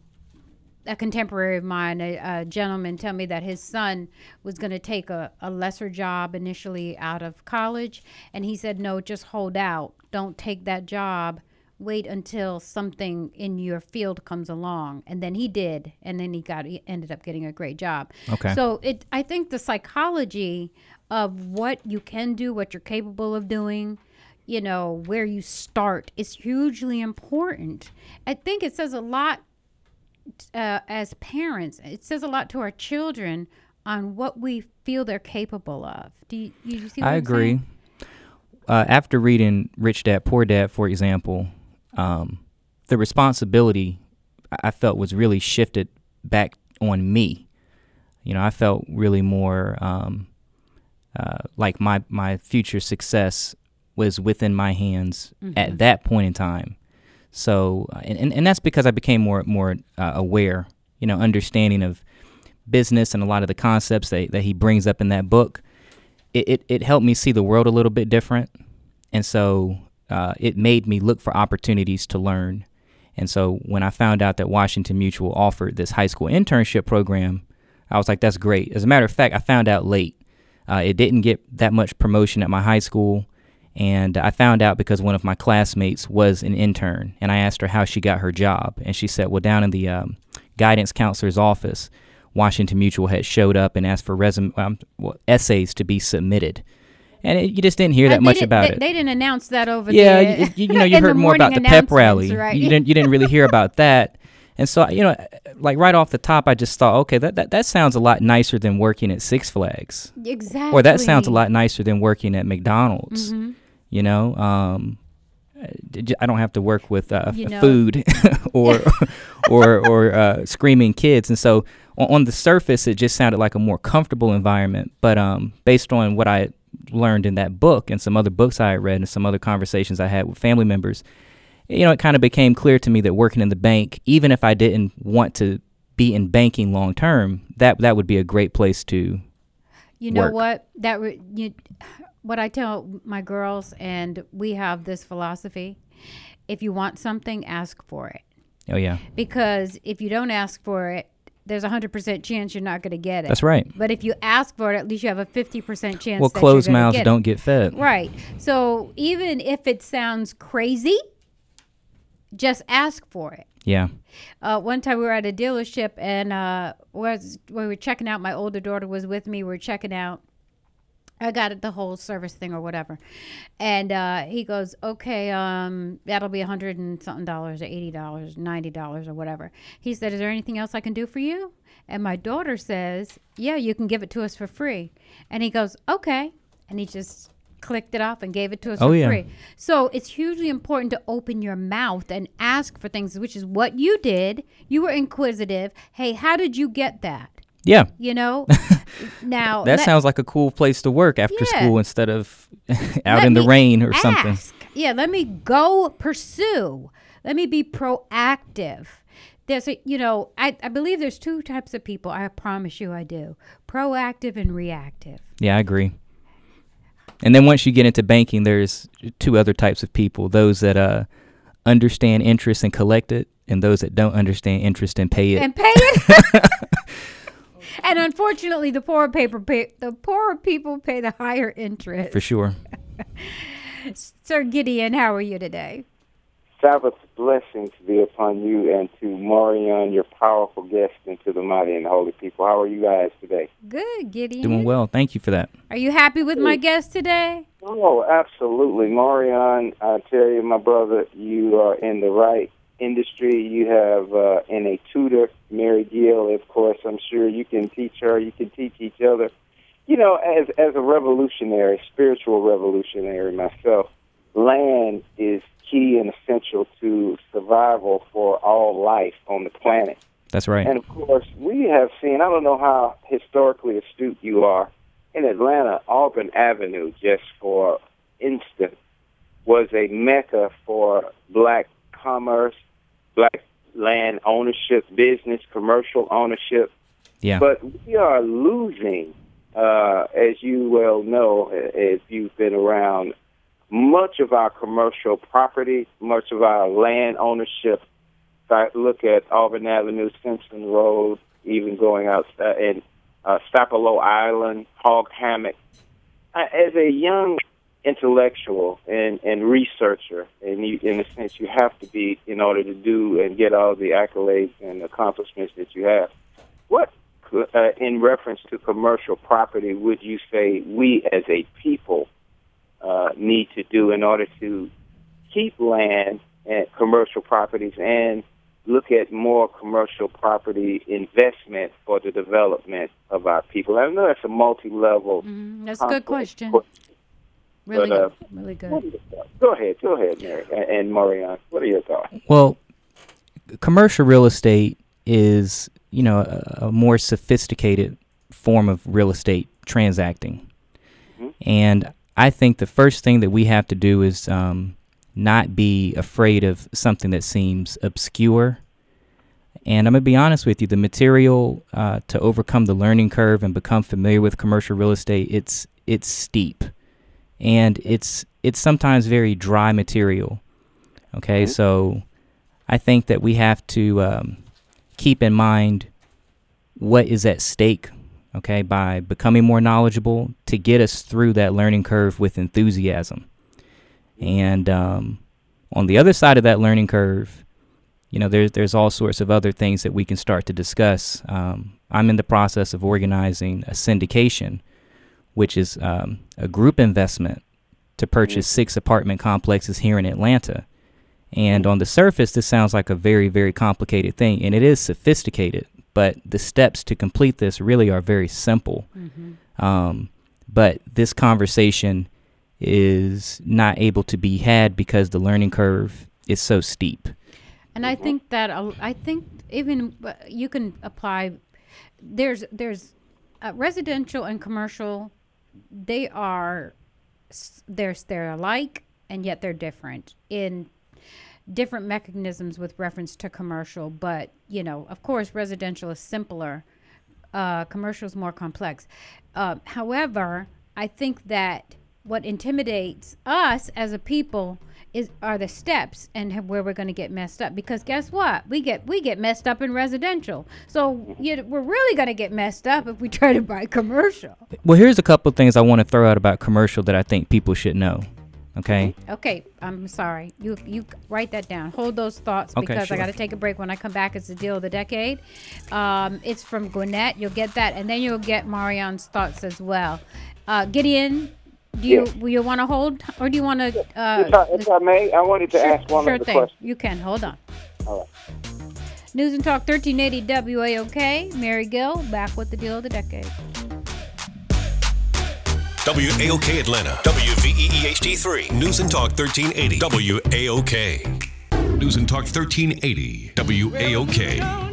a contemporary of mine, a, a gentleman, tell me that his son was going to take a, a lesser job initially out of college. And he said, No, just hold out. Don't take that job. Wait until something in your field comes along. And then he did. And then he got, he ended up getting a great job. Okay. So it, I think the psychology of what you can do, what you're capable of doing, you know, where you start is hugely important. I think it says a lot uh, as parents, it says a lot to our children on what we feel they're capable of. Do you, you see what I I'm agree. Uh, after reading Rich Dad Poor Dad, for example, um, the responsibility I- felt was really shifted back on me. You know, I felt really more um, uh, like my my future success was within my hands Mhm. at that point in time. So, and, and, and that's because I became more more uh, aware, you know, understanding of business and a lot of the concepts that, that he brings up in that book. It, it, it helped me see the world a little bit different. And so uh, it made me look for opportunities to learn. And so when I found out that Washington Mutual offered this high school internship program, I was like, that's great. As a matter of fact, I found out late. Uh, it didn't get that much promotion at my high school. And I found out because one of my classmates was an intern. And I asked her how she got her job. And she said, well, down in the um, guidance counselor's office, Washington Mutual had showed up and asked for resume, um, well, essays to be submitted. And it, you just didn't hear that much about they, it. They didn't announce that over yeah, there. you, you know, (laughs) you heard more about the pep rally. Right? You didn't you didn't really hear about that. And so, you know, like right off the top, I just thought, okay, that, that, that sounds a lot nicer than working at Six Flags. Exactly. Or that sounds a lot nicer than working at McDonald's. Mhm. You know, um, I don't have to work with uh, You know- food (laughs) or (laughs) or or uh, screaming kids, and so on, on the surface, it just sounded like a more comfortable environment. But um, based on what I learned in that book and some other books I had read and some other conversations I had with family members, you know, it kind of became clear to me that working in the bank, even if I didn't want to be in banking long term, that that would be a great place to You know work. what? That re- you, what I tell my girls, and we have this philosophy: if you want something, ask for it. Oh yeah. Because if you don't ask for it, there's a hundred percent chance you're not going to get it. That's right. But if you ask for it, at least you have a fifty percent chance. Well, closed mouths get it. don't get fed. Right. So even if it sounds crazy, just ask for it. Yeah. Uh, one time we were at a dealership and uh, was we were checking out. My older daughter was with me. We were checking out. I got it the whole service thing or whatever, and uh, he goes, "Okay, um, that'll be a hundred and something dollars, or eighty dollars, ninety dollars, or whatever." He said, "Is there anything else I can do for you?" And my daughter says, "Yeah, you can give it to us for free." And he goes, "Okay," and he just clicked it off and gave it to us Oh, for yeah. free. So it's hugely important to open your mouth and ask for things, which is what you did. You were inquisitive. Hey, how did you get that? Yeah. You know? (laughs) now That sounds like a cool place to work after Yeah. school instead of (laughs) out let in the rain or something. Yeah, let me go pursue. Let me be proactive. There's a, you know, I, I believe there's two types of people. I promise you I do. Proactive and reactive. Yeah, I agree. And then once you get into banking, there's two other types of people: those that uh, understand interest and collect it, and those that don't understand interest and pay it. And pay it. (laughs) and unfortunately, the poorer paper pay, the poorer people pay the higher interest. For sure. (laughs) Sir Gideon, how are you today? Sabbath blessings be upon you and to Maurion, your powerful guest, and to the mighty and holy people. How are you guys today? Good, Gideon. Doing well. Thank you for that. Are you happy with my guest today? Oh, absolutely. Maurion, I tell you, my brother, you are in the right industry. You have uh, in a tutor, Mary Gill, of course. I'm sure you can teach her. You can teach each other. You know, as as a revolutionary, spiritual revolutionary myself, land is key and essential to survival for all life on the planet. That's right. And of course, we have seen, I don't know how historically astute you are, in Atlanta, Auburn Avenue, just for instance, was a mecca for black commerce, black land ownership, business, commercial ownership. Yeah. But we are losing, uh, as you well know, if you've been around, much of our commercial property, much of our land ownership. If I look at Auburn Avenue, Simpson Road, even going out uh, in uh, Sapelo Island, Hog Hammock. I, as a young intellectual and, and researcher, and you, in a sense, you have to be in order to do and get all the accolades and accomplishments that you have. What, uh, in reference to commercial property, would you say we as a people uh, need to do in order to keep land and commercial properties and look at more commercial property investment for the development of our people? I know that's a multi-level. That's a good question. Really, But, uh, really good. Go ahead, go ahead, Mary and, and Maurion. What are your thoughts? Well, commercial real estate is, you know, a, a more sophisticated form of real estate transacting. And I think the first thing that we have to do is um, not be afraid of something that seems obscure. And I'm going to be honest with you the material uh, to overcome the learning curve and become familiar with commercial real estate, it's, it's steep. And it's, it's sometimes very dry material. Okay, so I think that we have to um, keep in mind what is at stake, okay, by becoming more knowledgeable to get us through that learning curve with enthusiasm. And um, on the other side of that learning curve, you know, there's there's all sorts of other things that we can start to discuss. Um, I'm in the process of organizing a syndication, which is um, a group investment to purchase six apartment complexes here in Atlanta. And on the surface, this sounds like a very, very complicated thing, and it is sophisticated. But the steps to complete this really are very simple. Um, but this conversation is not able to be had because the learning curve is so steep. And I think that I think even uh, you can apply. There's there's uh, residential and commercial. They are they're they're alike and yet they're different in different mechanisms with reference to commercial. But you know, of course, residential is simpler. Uh, commercial is more complex. Uh, however, I think that what intimidates us as a people is are the steps and where we're going to get messed up because guess what? We get we get messed up in residential. So you we're really going to get messed up if we try to buy commercial. Well, here's a couple things I want to throw out about commercial that I think people should know. Okay. okay i'm sorry. You you write that down. Hold those thoughts Okay, because i got to take a break. When i come back it's the deal of the decade. Um, it's from gwinnett. You'll get that. And then you'll get Maurion's thoughts as well. Uh, gideon do you will you want to hold or do you want to uh, if, I, if I may, I wanted to Sure- ask one sure other thing. question. You can. Hold on. All right. News and Talk 1380 WAOK. Mary Gill back with the deal of the decade. WAOK Atlanta, WVEE HD3, News and Talk 1380, WAOK. News and Talk 1380, WAOK.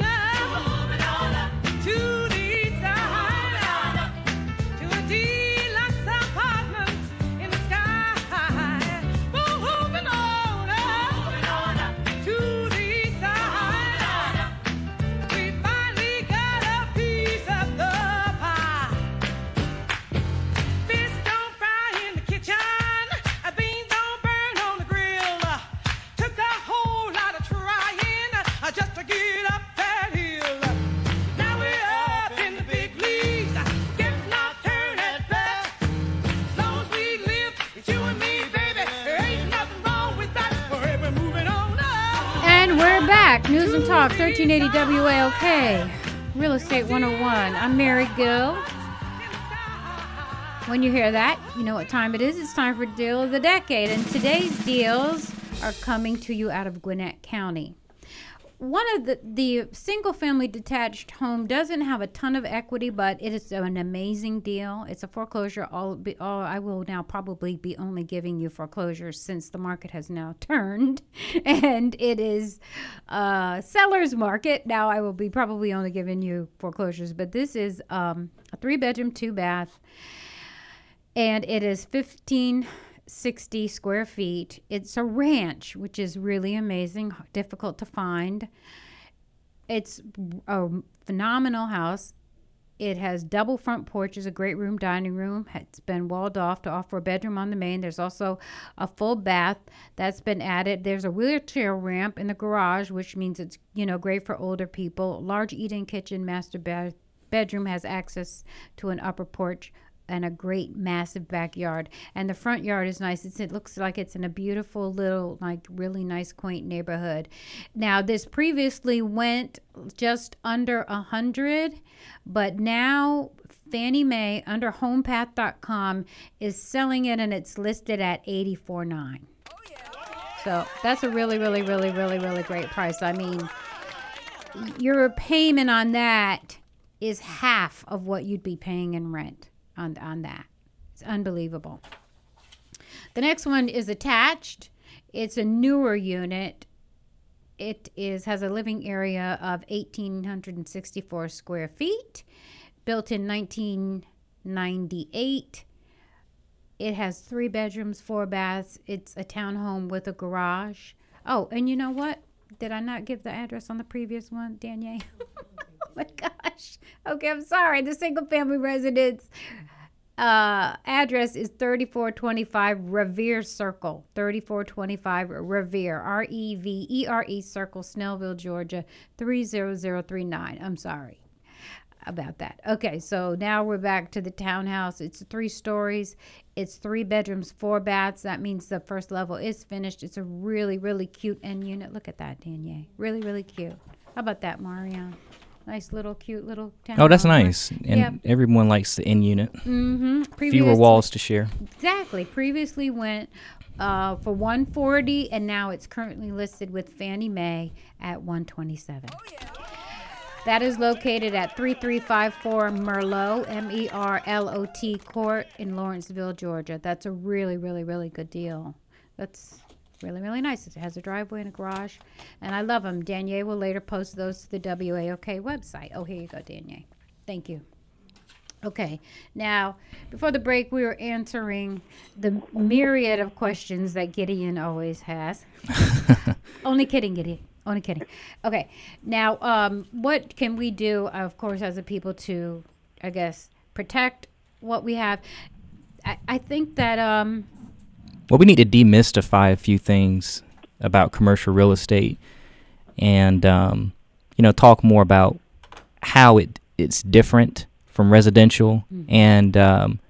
WAOK. Real Estate 101. I'm Mary Gill. When you hear that, you know what time it is. It's time for Deal of the Decade. And today's deals are coming to you out of Gwinnett County. One of the the single family detached home doesn't have a ton of equity, but it is an amazing deal. It's a foreclosure. All, be, all I will now probably be only giving you foreclosures since the market has now (laughs) turned, and it is uh, seller's market. Now I will be probably only giving you foreclosures, but this is um, a three bedroom, two bath and it is 1560 square feet. It's a ranch, which is really amazing, difficult to find. It's a phenomenal house. It has double front porches, a great room, dining room. It's been walled off to offer a bedroom on the main. There's also a full bath that's been added. There's a wheelchair ramp in the garage, which means it's you know great for older people. Large eating kitchen, master bath bedroom has access to an upper porch and a great massive backyard. And the front yard is nice. It's, it looks like it's in a beautiful little like really nice quaint neighborhood. Now this previously went just under a hundred but now fannie mae under homepath.com is selling it and it's listed at 84.9 so that's a really really really really really great price. I mean your payment on that is half of what you'd be paying in rent on on that. It's unbelievable. The next one is attached. It's a newer unit. It is has a living area of 1864 square feet. built in 1998. It has three bedrooms, four baths. It's a townhome with a garage. Oh, and you know what? Did I not give the address on the previous one, Danielle? (laughs) (laughs) my gosh. Okay, I'm sorry. The single family residence uh, address is 3425 Revere Circle. 3425 Revere, R E V E R E Circle, Snellville, Georgia, 30039. I'm sorry about that. Okay, so now we're back to the townhouse. It's three stories. It's three bedrooms, four baths. That means the first level is finished. It's a really, really cute end unit. Look at that, Danielle. Really, really cute. How about that, Maurion? Nice little, cute little town. Oh, that's nice. And Yeah. everyone likes the in unit. Mm-hmm. Fewer walls to share. Exactly. Previously went uh, for 140, and now it's currently listed with Fannie Mae at 127. That is located at 3354 Merlot, M E R L O T Court in Lawrenceville, Georgia. That's a really, really, really good deal. That's really, really nice. It has a driveway and a garage, and I love them. Danielle will later post those to the WAOK website. Oh, here you go, Danielle. Thank you. Okay, now before the break, we were answering the myriad of questions that Gideon always has. (laughs) Only kidding, Gideon. Only kidding. Okay, now um, what can we do, of course, as a people to, I guess, protect what we have? I, I think that um, Well, we need to demystify a few things about commercial real estate, and um, you know, talk more about how it it's different from residential, and um,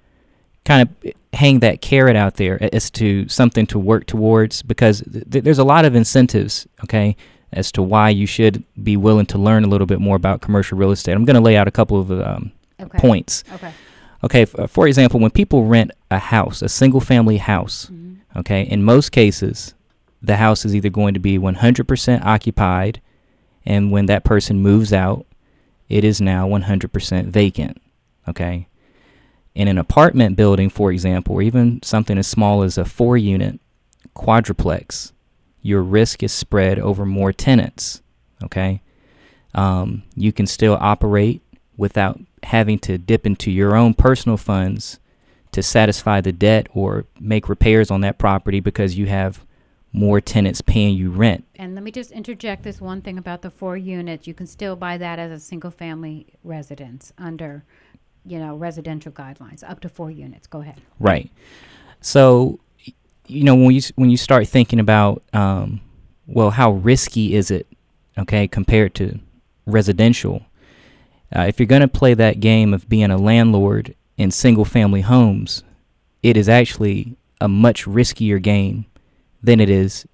kind of hang that carrot out there as to something to work towards because th- there's a lot of incentives. Okay. As to why you should be willing to learn a little bit more about commercial real estate, I'm going to lay out a couple of um, Okay. points. Okay. Okay, f- uh, for example, when people rent a house, a single family house, okay, in most cases, the house is either going to be 100% occupied, and when that person moves out, it is now 100% vacant, okay? In an apartment building, for example, or even something as small as a four unit quadruplex, your risk is spread over more tenants, okay? Um, you can still operate without having to dip into your own personal funds to satisfy the debt or make repairs on that property because you have more tenants paying you rent. and let me just interject this one thing about the four units. You can still buy that as a single family residence under, you know, residential guidelines, up to four units. Go ahead. Right. So, you know, when you when you start thinking about, um, well, how risky is it, okay, compared to residential? Uh, if you're going to play that game of being a landlord in single family homes, it is actually a much riskier game than it is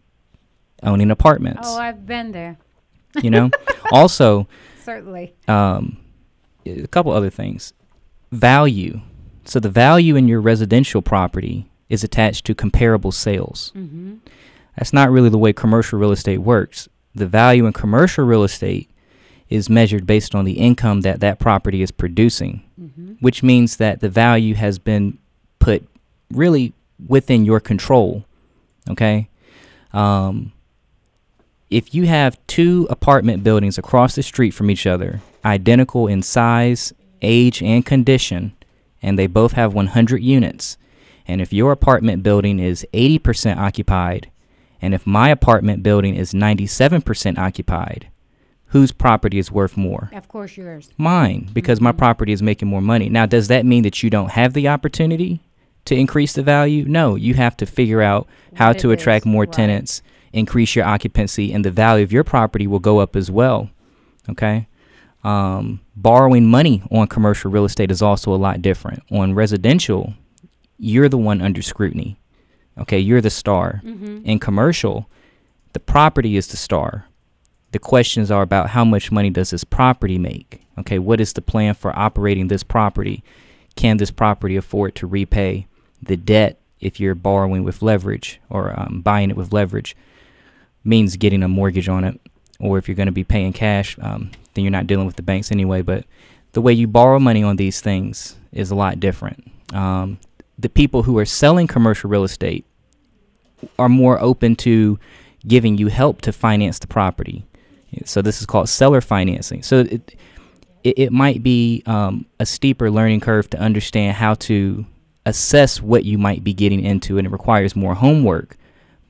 owning apartments. Oh, I've been there. you know, (laughs) also, Certainly. um, a couple other things. Value. So the value in your residential property is attached to comparable sales. Mhm. That's not really the way commercial real estate works. The value in commercial real estate is measured based on the income that that property is producing, which means that the value has been put really within your control. Okay? Um, if you have two apartment buildings across the street from each other, identical in size, age, and condition, and they both have 100 units, and if your apartment building is 80% occupied, and if my apartment building is 97% occupied, whose property is worth more? Of course, yours. Mine, because my property is making more money. Now, does that mean that you don't have the opportunity to increase the value? No, you have to figure out how What to attract is, more right. tenants, increase your occupancy, and the value of your property will go up as well. Okay? Um, borrowing money on commercial real estate is also a lot different. On residential, you're the one under scrutiny. Okay, you're the star. Mhm. In commercial, the property is the star. The questions are about how much money does this property make? Okay, what is the plan for operating this property? Can this property afford to repay the debt if you're borrowing with leverage or um, buying it with leverage? Means getting a mortgage on it, or if you're going to be paying cash, um, then you're not dealing with the banks anyway. But the way you borrow money on these things is a lot different. Um, the people who are selling commercial real estate are more open to giving you help to finance the property. So this is called seller financing. So it, it, it might be um, a steeper learning curve to understand how to assess what you might be getting into, and it requires more homework.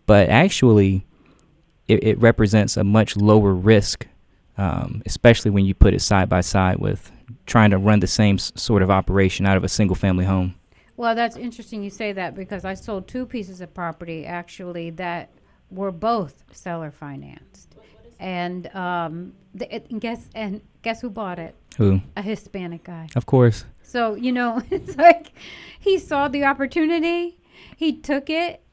But actually, it, it represents a much lower risk, um, especially when you put it side by side with trying to run the same s- sort of operation out of a single family home. Well, that's interesting you say that because I sold two pieces of property actually that were both seller financed, and um, the, it, and guess and guess who bought it? Who? A Hispanic guy. Of course. So you know, (laughs) it's like he saw the opportunity, he took it.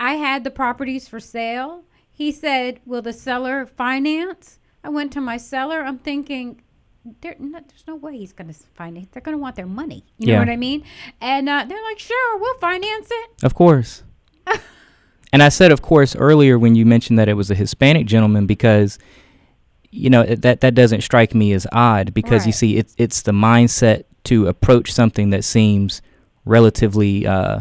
I had the properties for sale. He said, "Will the seller finance?" I went to my seller. I'm thinking, there, no, there's no way he's going to finance. They're going to want their money. You know what I mean? And uh, they're like, "Sure, we'll finance it." Of course. (laughs) and I said, of course, earlier when you mentioned that it was a Hispanic gentleman because, you know, that that doesn't strike me as odd because you see, it's it's the mindset to approach something that seems relatively uh,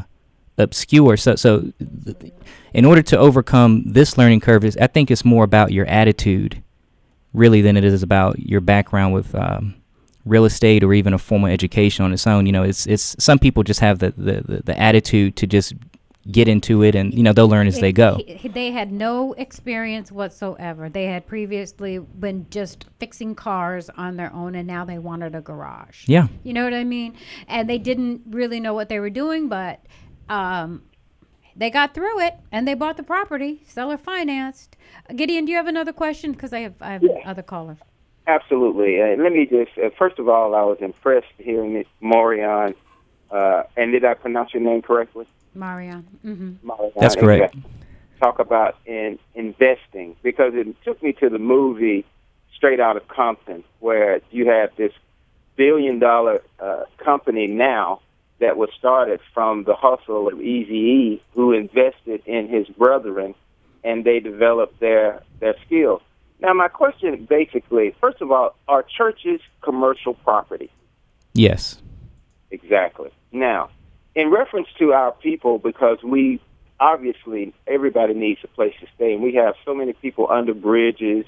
obscure. So so, th- in order to overcome this learning curve, is I think it's more about your attitude, really, than it is about your background with. Um, real estate or even a formal education on its own you know it's it's some people just have the the, the, the attitude to just get into it and you know they'll learn as they go he- they had no experience whatsoever. They had previously been just fixing cars on their own, and now they wanted a garage. Yeah. you know what I mean. And they didn't really know what they were doing, but um, they got through it, and they bought the property, seller financed. Gideon, do you have another question? Because I have I have other callers. Absolutely. Uh, let me just, uh, first of all, I was impressed hearing it, Maurion. Uh, and did I pronounce your name correctly? Maurion. Mm-hmm. Maurion, That's correct. Talk about in investing because it took me to the movie Straight Out of Compton, where you have this billion dollar uh, company now that was started from the hustle of Easy E, who invested in his brethren, and they developed their their skills. Now, my question basically, first of all, are churches commercial property? yes Exactly. Now, in reference to our people, because we obviously everybody needs a place to stay, and we have so many people under bridges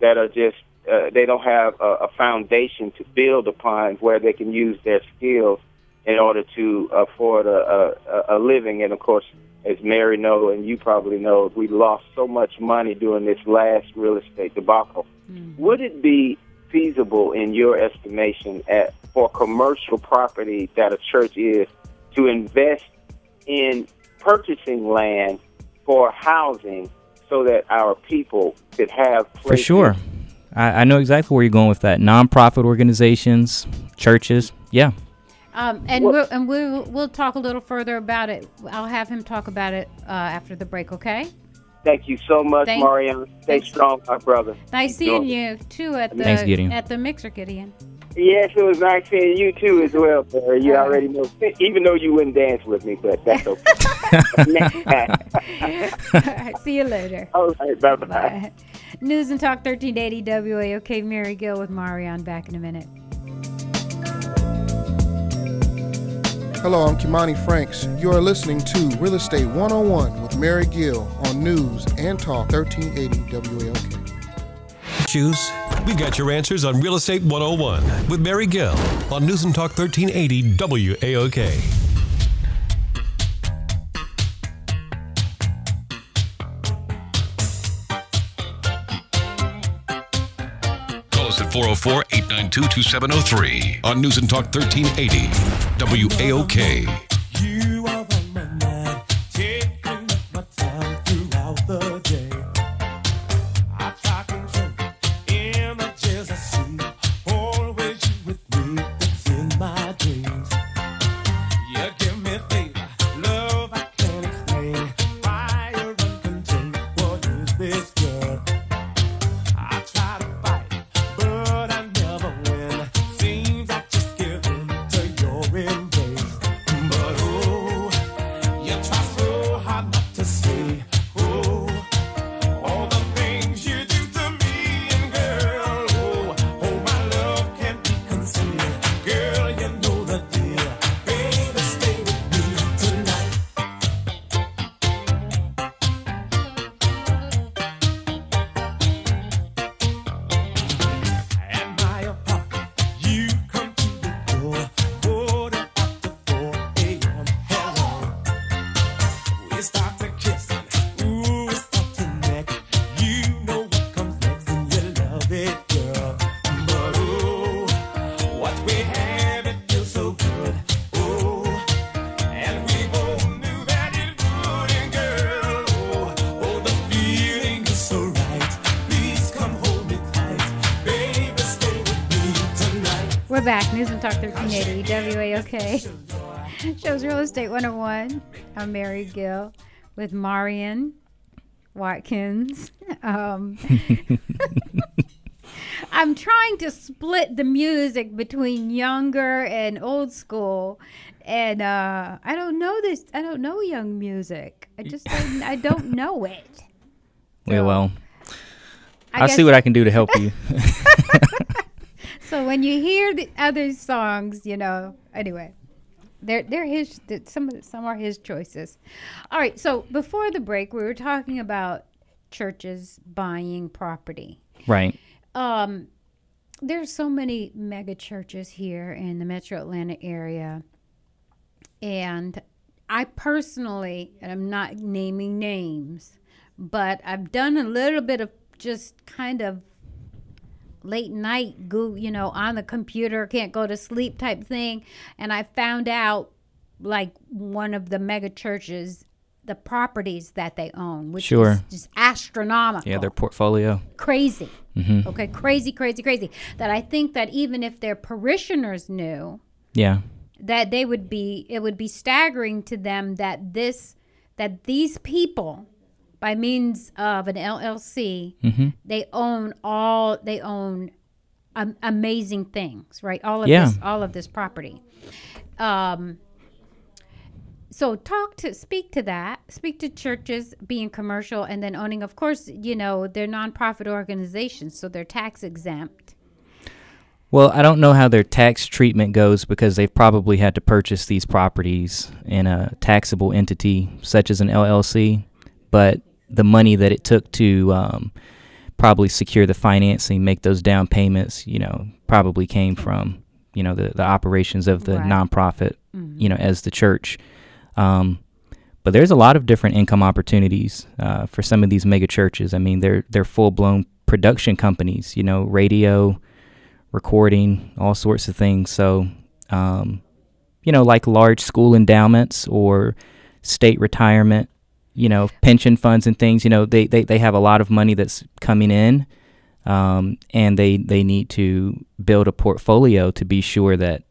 that are just uh, they don't have a, a foundation to build upon where they can use their skills in order to afford a, a, a living. And of course, as Mary know, and you probably know, we lost so much money during this last real estate debacle. Would it be feasible, in your estimation, at, for commercial property that a church is to invest in purchasing land for housing so that our people could have for sure I, I know exactly where you're going with that nonprofit organizations churches yeah Um, and we'll, and we'll we'll talk a little further about it. I'll have him talk about it uh, after the break. Okay. Thank you so much, Thank- Maurion. Stay strong, my brother. Nice Keep seeing going. you too at the Thanks, Gideon. at the mixer, Gideon. Yes, it was nice seeing you too as well, Barry. You already know, even though you wouldn't dance with me, but that's okay. All right, (laughs) see you later. All right, bye bye. Bye. News and Talk 1380 WAOK. Mary Gill with Maurion. Back in a minute. Hello, I'm Kimani Franks. You are listening to Real Estate 101 with Mary Gill on News and Talk 1380 WAOK. Choose? We've got your answers on Real Estate 101 with Mary Gill on News and Talk 1380 WAOK. Call us at 404 892 2703 on News and Talk 1380 WAOK. WAOK. (laughs) Shows Real Estate 101. I'm Mary Gill with Maurion Watkins. (laughs) Um, (laughs) I'm trying to split the music between younger and old school, and uh, I don't know this. I don't know young music. I just don't, I don't know it. Yeah, well, I I'll see what I can do to help you. So when you hear the other songs, you know, anyway, they're they're his. Some some are his choices. All right. So before the break, we were talking about churches buying property. right. Um, there's so many mega churches here in the Metro Atlanta area, and I personally, and I'm not naming names, but I've done a little bit of just kind of late night go you know on the computer can't go to sleep type thing and i found out like one of the mega churches the properties that they own which Sure. is just astronomical Yeah, their portfolio. crazy Mhm. okay crazy crazy crazy that i think that even if their parishioners knew Yeah. that they would be it would be staggering to them that this that these people by means of an LLC Mhm. they own all they own um, amazing things right all of Yeah. this all of this property um so talk to speak to that speak to churches being commercial and then owning of course you know they're nonprofit organizations so they're tax exempt Well, I don't know how their tax treatment goes because they've probably had to purchase these properties in a taxable entity such as an LLC, but the money that it took to um, probably secure the financing, make those down payments, you know, probably came from you know the the operations of the Right. nonprofit, you know, as the church. Um, but there's a lot of different income opportunities uh, for some of these mega churches. I mean, they're they're full blown production companies. You know, radio, recording, all sorts of things. So, um, you know, like large school endowments or state retirement, you know, pension funds and things. You know, they they, they have a lot of money that's coming in, um, and they they need to build a portfolio to be sure that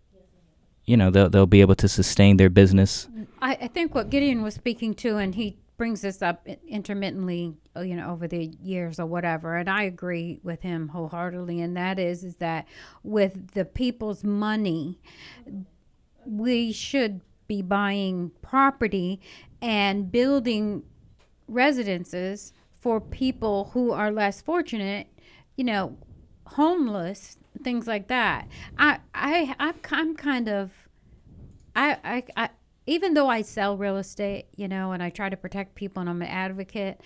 you know they'll they'll be able to sustain their business. I, I think what Gideon was speaking to, and he brings this up intermittently, uh, you know, over the years or whatever, and I agree with him wholeheartedly. And that is, is that with the people's money, we should be buying property and building residences for people who are less fortunate, you know, homeless, things like that. I, I, I'm, I'm kind of, I, I, I, even though I sell real estate, you know, and I try to protect people and I'm an advocate,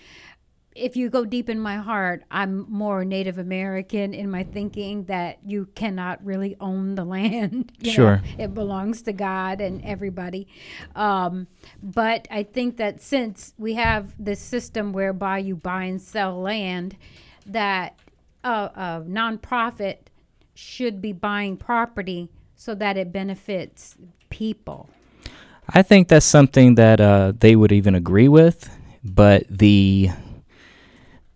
if you go deep in my heart, I'm more Native American in my thinking that you cannot really own the (laughs) land. you know. Sure. it belongs to God and everybody. Um, but I think that since we have this system whereby you buy and sell land, that a, a nonprofit should be buying property so that it benefits people. I think that's something that uh, they would even agree with, but the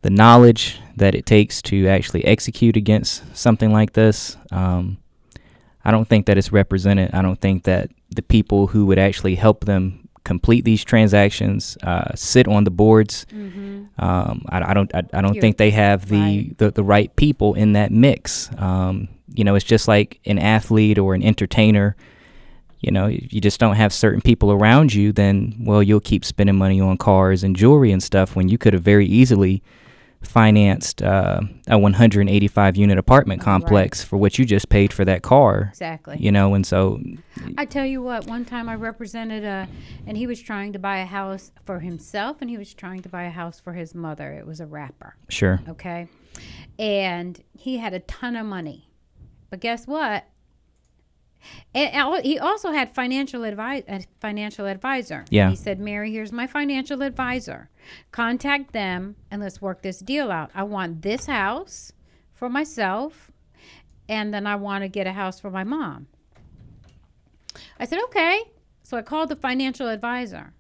the knowledge that it takes to actually execute against something like this, um, I don't think that it's represented. I don't think that the people who would actually help them complete these transactions uh, sit on the boards. Um, I, I don't. I, I don't You're think they have the, the the right people in that mix. Um, you know, it's just like an athlete or an entertainer you know, if you just don't have certain people around you, then well, you'll keep spending money on cars and jewelry and stuff when you could have very easily financed uh, a 185 unit apartment complex for what you just paid for that car. Exactly. You know, and so I tell you what, one time I represented a, and he was trying to buy a house for himself and he was trying to buy a house for his mother. It was a rapper. Sure. Okay. And he had a ton of money. But guess what? And he also had financial advice, a uh, financial advisor. Yeah. He said, "Mary, here's my financial advisor. Contact them and let's work this deal out. I want this house for myself, and then I want to get a house for my mom." I said, "Okay." So I called the financial advisor.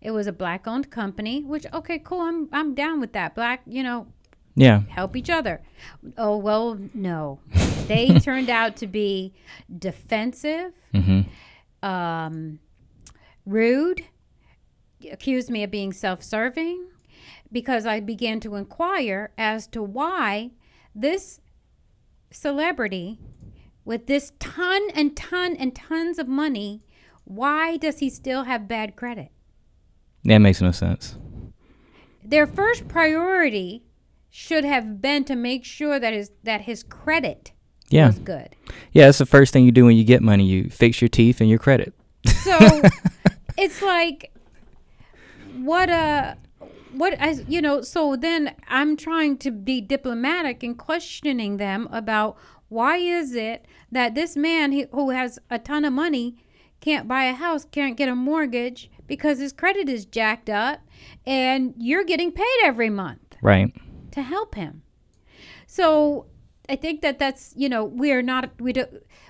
It was a black-owned company, which okay, cool. I'm I'm down with that. Black, you know, Yeah. help each other. Oh well, no. They (laughs) turned out to be defensive, Mhm. um, rude, accused me of being self serving because I began to inquire as to why this celebrity with this ton and ton and tons of money, why does he still have bad credit? That makes no sense. Their first priority should have been to make sure that his that his credit Yeah. was good. Yeah, that's the first thing you do when you get money. You fix your teeth and your credit. So (laughs) it's like what a what as you know, so then I'm trying to be diplomatic and questioning them about why is it that this man he, who has a ton of money can't buy a house, can't get a mortgage because his credit is jacked up and you're getting paid every month Right. to help him. So I think that that's you know we're not we do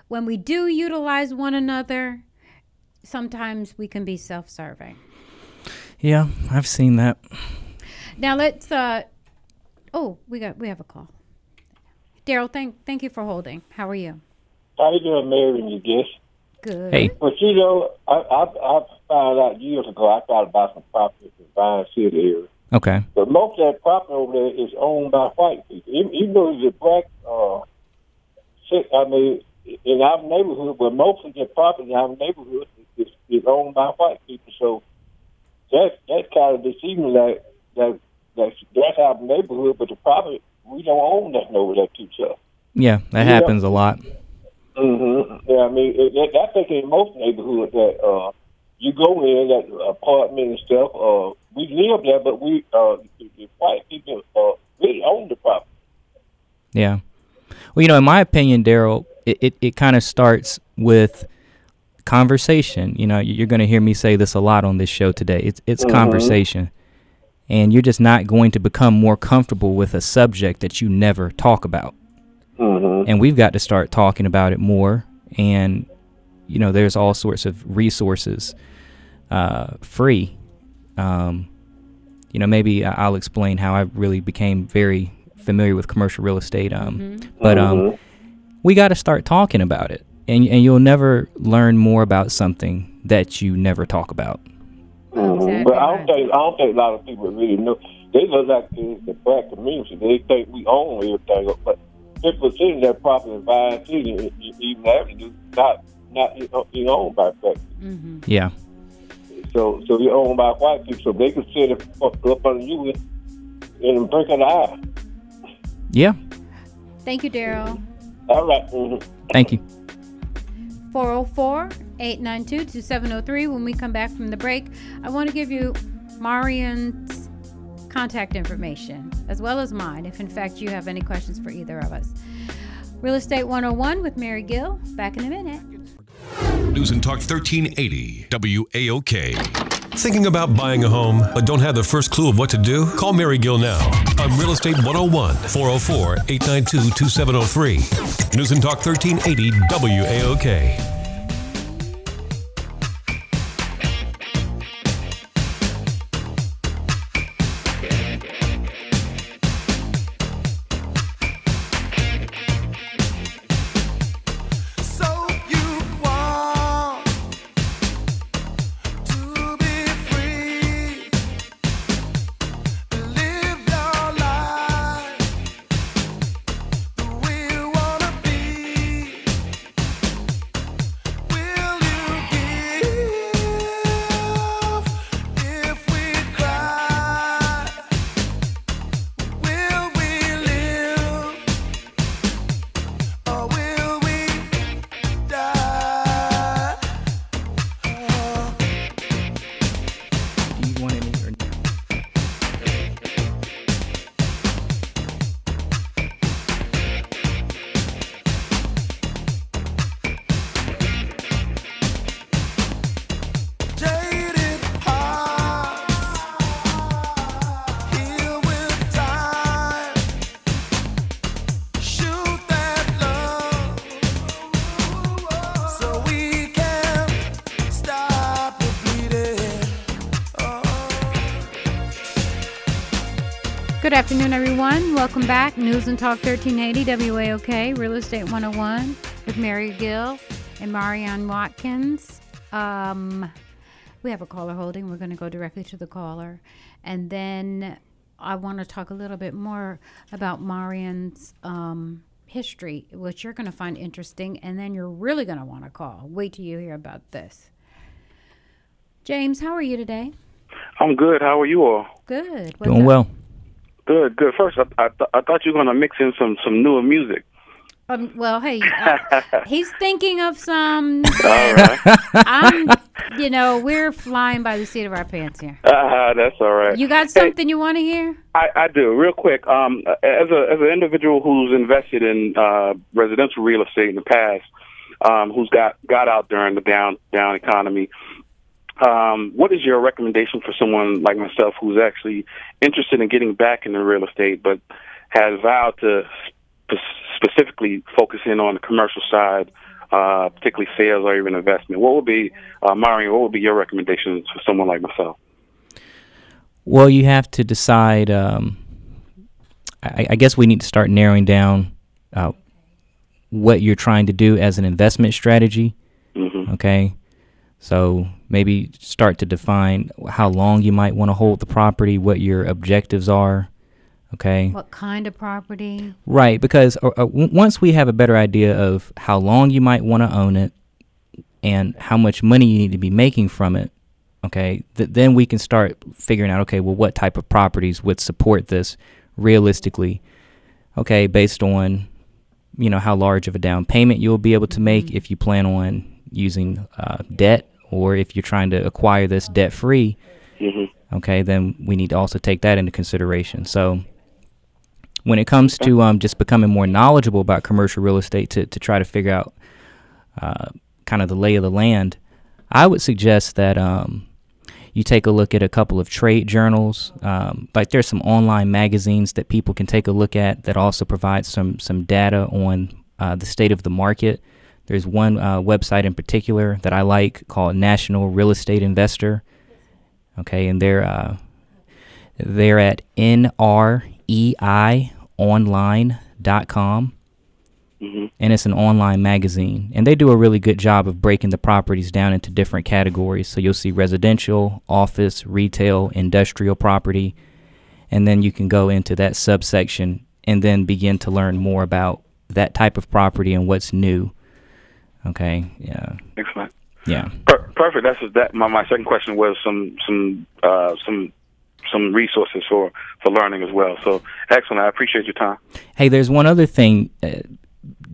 when we do utilize one another. Sometimes we can be self-serving. Yeah, I've seen that. Now let's. uh Oh, we got we have a call. Daryl, thank thank you for holding. How are you? How you doing, Mary and your guest? Good. Hey. But you know, I, I I found out years ago I thought about some property in Vine City area. Okay. But most of that property over there is owned by white people. Even, even though it's a black, uh, I mean, in our neighborhood, but most of the property in our neighborhood is, is owned by white people. So that that kind of deceiving that that that's that's our neighborhood, but the property we don't own nothing over there too. So. Yeah, that Yeah. happens a lot. Mm-hmm. Yeah, I mean, it, it, I think in most neighborhoods that uh, you go in that apartment and stuff, uh, we live there, but we uh, the, the white people uh, really own the property. Yeah. Well, you know, in my opinion, Daryl, it, it, it kind of starts with conversation. You know, you- you're going to hear me say this a lot on this show today. It's it's Mhm. conversation. And you're just not going to become more comfortable with a subject that you never talk about. Mm-hmm. And we've got to start talking about it more. And, you know, there's all sorts of resources uh, free. Um, you know, maybe I- I'll explain how I really became very familiar with commercial real estate. Um, But um, Mhm. we got to start talking about it. And, and you'll never learn more about something that you never talk about. Mhm. But I don't think I don't think a lot of people really know. They look like the, the black community. They think we own everything, but fifty percent of that property in Vine City, e- even Avenue, not not you know, you owned by black. Yeah. So so you're owned by white people, so they can sit up, up under you in, in the blink of the eye. Yeah. Thank you, Daryl. All right. mhm. Thank you. 404 892 2703. When we come back from the break, I want to give you Maurion's contact information as well as mine, if in fact you have any questions for either of us. Real Estate 101 with Mary Gill. Back in a minute. News and Talk 1380, WAOK. Thinking about buying a home but don't have the first clue of what to do? Call Mary Gill now on Real Estate 101 404 892 2703. News and Talk 1380 WAOK. Good afternoon, everyone. Welcome back. News and Talk 1380 WAOK, Real Estate 101 with Mary Gill and Maurion Watkins. Um, we have a caller holding. We're going to go directly to the caller. And then I want to talk a little bit more about Maurion's um, history, which you're going to find interesting. And then you're really going to want to call. Wait till you hear about this. James, how are you today? I'm good. How are you all? Good. What's Doing up? well. Good, good. First, I, I, th- I thought you were gonna mix in some some newer music. Um, well, hey, uh, (laughs) he's thinking of some. All right. (laughs) I'm, you know, we're flying by the seat of our pants here. Uh, that's all right. You got Hey, something you want to hear? I, I do. Real quick, um, as a as an individual who's invested in uh, residential real estate in the past, um, who's got got out during the down down economy, um, what is your recommendation for someone like myself who's actually interested in getting back into real estate, but has vowed to spe- specifically focus in on the commercial side, uh, particularly sales or even investment? What would be, uh, Maurion? What would be your recommendations for someone like myself? Well, you have to decide. Um, I, I guess we need to start narrowing down uh, what you're trying to do as an investment strategy. Okay, so maybe start to define how long you might want to hold the property, what your objectives are. Okay. What kind of property? Right, because uh, uh, w- once we have a better idea of how long you might want to own it and how much money you need to be making from it, okay, th- then we can start figuring out, okay, well, what type of properties would support this realistically, okay, based on, you know, how large of a down payment you'll be able to make if you plan on using uh, debt or if you're trying to acquire this debt free, Mm-hmm. okay, then we need to also take that into consideration. So, when it comes to um, just becoming more knowledgeable about commercial real estate to, to try to figure out uh, kind of the lay of the land, I would suggest that um, you take a look at a couple of trade journals. Um, like there's some online magazines that people can take a look at that also provide some some data on uh, the state of the market. There's one uh, website in particular that I like called National Real Estate Investor. Okay, and they're uh, they're at nreionline.com. Mm-hmm. And it's an online magazine. And they do a really good job of breaking the properties down into different categories. So you'll see residential, office, retail, industrial property. And then you can go into that subsection and then begin to learn more about that type of property and what's new. Okay. Yeah. Excellent. Yeah. Per- perfect. That's that. My, my second question was some some uh, some some resources for for learning as well. So excellent. I appreciate your time. Hey, there's one other thing. Uh,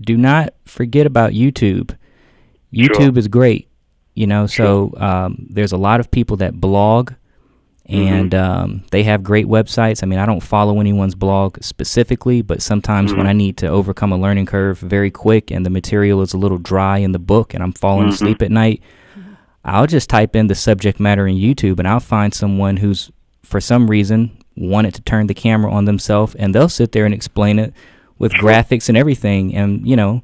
do not forget about YouTube. YouTube is great, you know. So um, there's a lot of people that blog, and um, they have great websites. I mean, I don't follow anyone's blog specifically, but sometimes when Mhm. I need to overcome a learning curve very quick, and the material is a little dry in the book, and I'm falling Mhm. asleep at night, I'll just type in the subject matter in YouTube, and I'll find someone who's, for some reason, wanted to turn the camera on themselves, and they'll sit there and explain it with graphics and everything, and you know,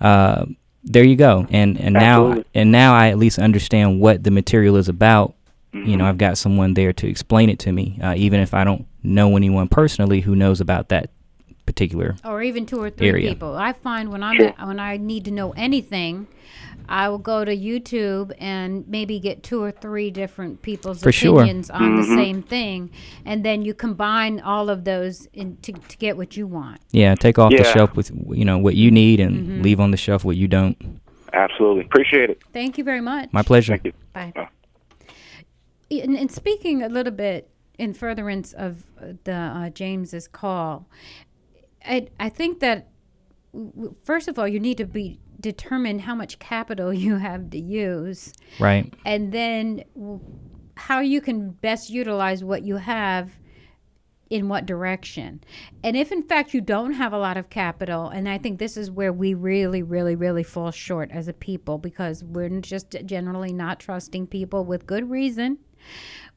uh, there you go. And and now and now I at least understand what the material is about. You Mm-hmm. know, I've got someone there to explain it to me, uh, even if I don't know anyone personally who knows about that particular. Or even two or three Area. people. I find when I'm Sure. at, when I need to know anything, I will go to YouTube and maybe get two or three different people's For sure. opinions on the Mhm. same thing, and then you combine all of those in, to to get what you want. Yeah, take off the shelf with you know what you need and Mhm. leave on the shelf what you don't. Absolutely. Appreciate it. Thank you very much. My pleasure. Thank you. Bye. And, and speaking a little bit in furtherance of uh, the uh, James's call, I I think that w- first of all you need to be determine how much capital (laughs) you have to use, Right. and then w- how you can best utilize what you have in what direction. And if in fact you don't have a lot of capital, and I think this is where we really, really, really fall short as a people because we're just generally not trusting people with good reason.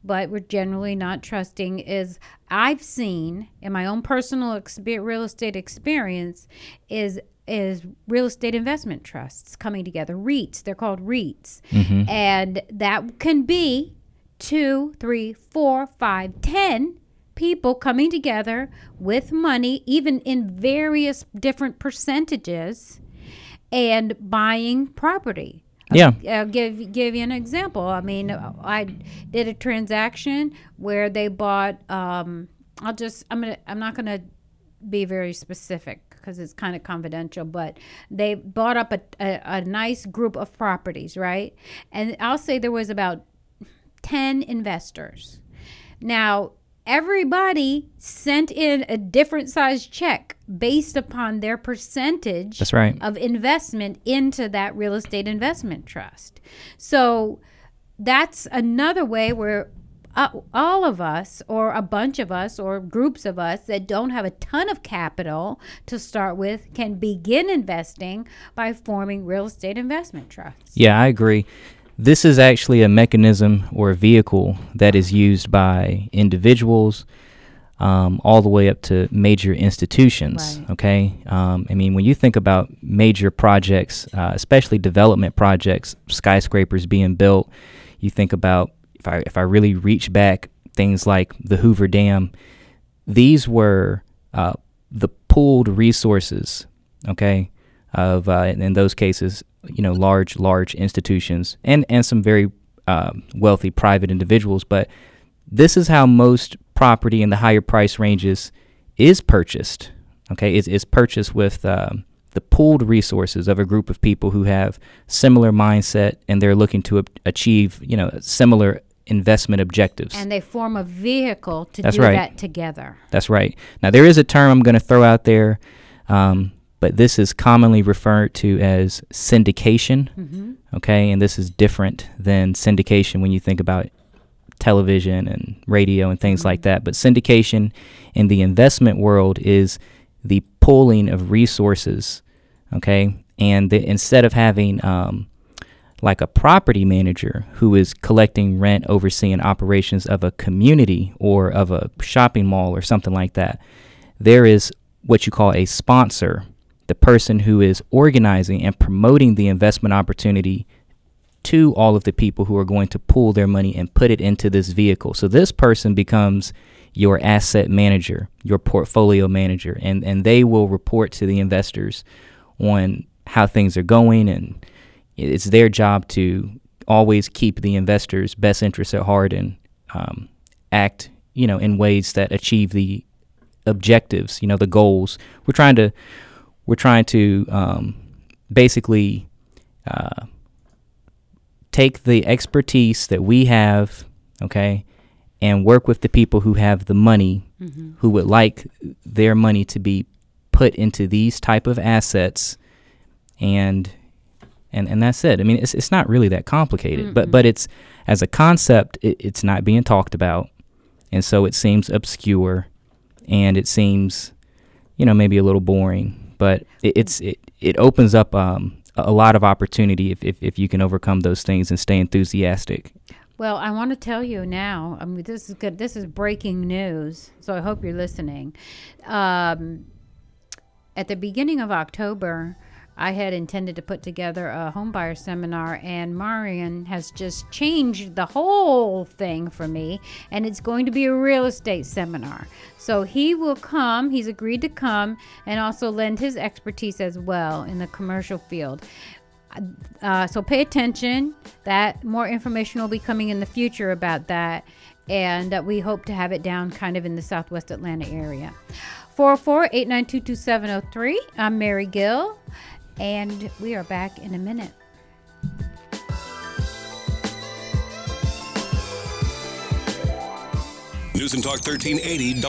But we're generally not trusting is I've seen in my own personal exper- real estate experience is is real estate investment trusts coming together REITs they're called REITs Mhm. and that can be two, three, four, five, ten people coming together with money, even in various different percentages, and buying property. Yeah. Give give you an example. I mean, I did a transaction where they bought. Um, I'll just. I'm gonna. I'm not gonna be very specific because it's kind of confidential. But they bought up a, a a nice group of properties, right? And I'll say there was about ten investors. Now everybody sent in a different size check based upon their percentage That's right. of investment into that real estate investment trust. So that's another way where uh, all of us, or a bunch of us, or groups of us that don't have a ton of capital to start with, can begin investing by forming real estate investment trusts. Yeah, I agree. This is actually a mechanism or a vehicle that is used by individuals um, all the way up to major institutions. Okay. Um, I mean, when you think about major projects, uh, especially development projects, skyscrapers being built, you think about if I if I really reach back, things like the Hoover Dam. These were uh, the pooled resources. Okay. Of uh, in those cases, you know, large large institutions and and some very um, wealthy private individuals, but this is how most property in the higher price ranges is purchased. Okay, it's, it's purchased with um, the pooled resources of a group of people who have similar mindset and they're looking to achieve, you know, similar investment objectives. And they form a vehicle to That's do right. that together. That's right. Now there is a term I'm going to throw out there, um, but this is commonly referred to as syndication. Mhm. Okay, and this is different than syndication when you think about television and radio and things like that. But syndication in the investment world is the pooling of resources. Okay, and the, instead of having um, like a property manager who is collecting rent, overseeing operations of a community or of a shopping mall or something like that, there is what you call a sponsor, the person who is organizing and promoting the investment opportunity to all of the people who are going to pool their money and put it into this vehicle. So this person becomes your asset manager, your portfolio manager, and, and they will report to the investors on how things are going and it's their job to always keep the investors' best interests at heart and um, act, you know, in ways that achieve the objectives, you know, the goals. We're trying to, we're trying to um, basically uh, take the expertise that we have, okay, and work with the people who have the money, Mhm. who would like their money to be put into these type of assets, and and and that's it. I mean, it's it's not really that complicated, but but it's as a concept, it, it's not being talked about, and so it seems obscure, and it seems, you know, maybe a little boring. But it, it's it it opens up um, a lot of opportunity if, if if you can overcome those things and stay enthusiastic. Well, I want to tell you now. I mean, this is good. This is breaking news. So I hope you're listening. Um, at the beginning of October, I had intended to put together a homebuyer seminar, and Maurion has just changed the whole thing for me, and it's going to be a real estate seminar. So he will come, he's agreed to come, and also lend his expertise as well in the commercial field. Uh, so pay attention. That more information will be coming in the future about that, and uh, we hope to have it down kind of in the Southwest Atlanta area. 404-892-2703. I'm Mary Gill, and we are back in a minute. News and Talk 1380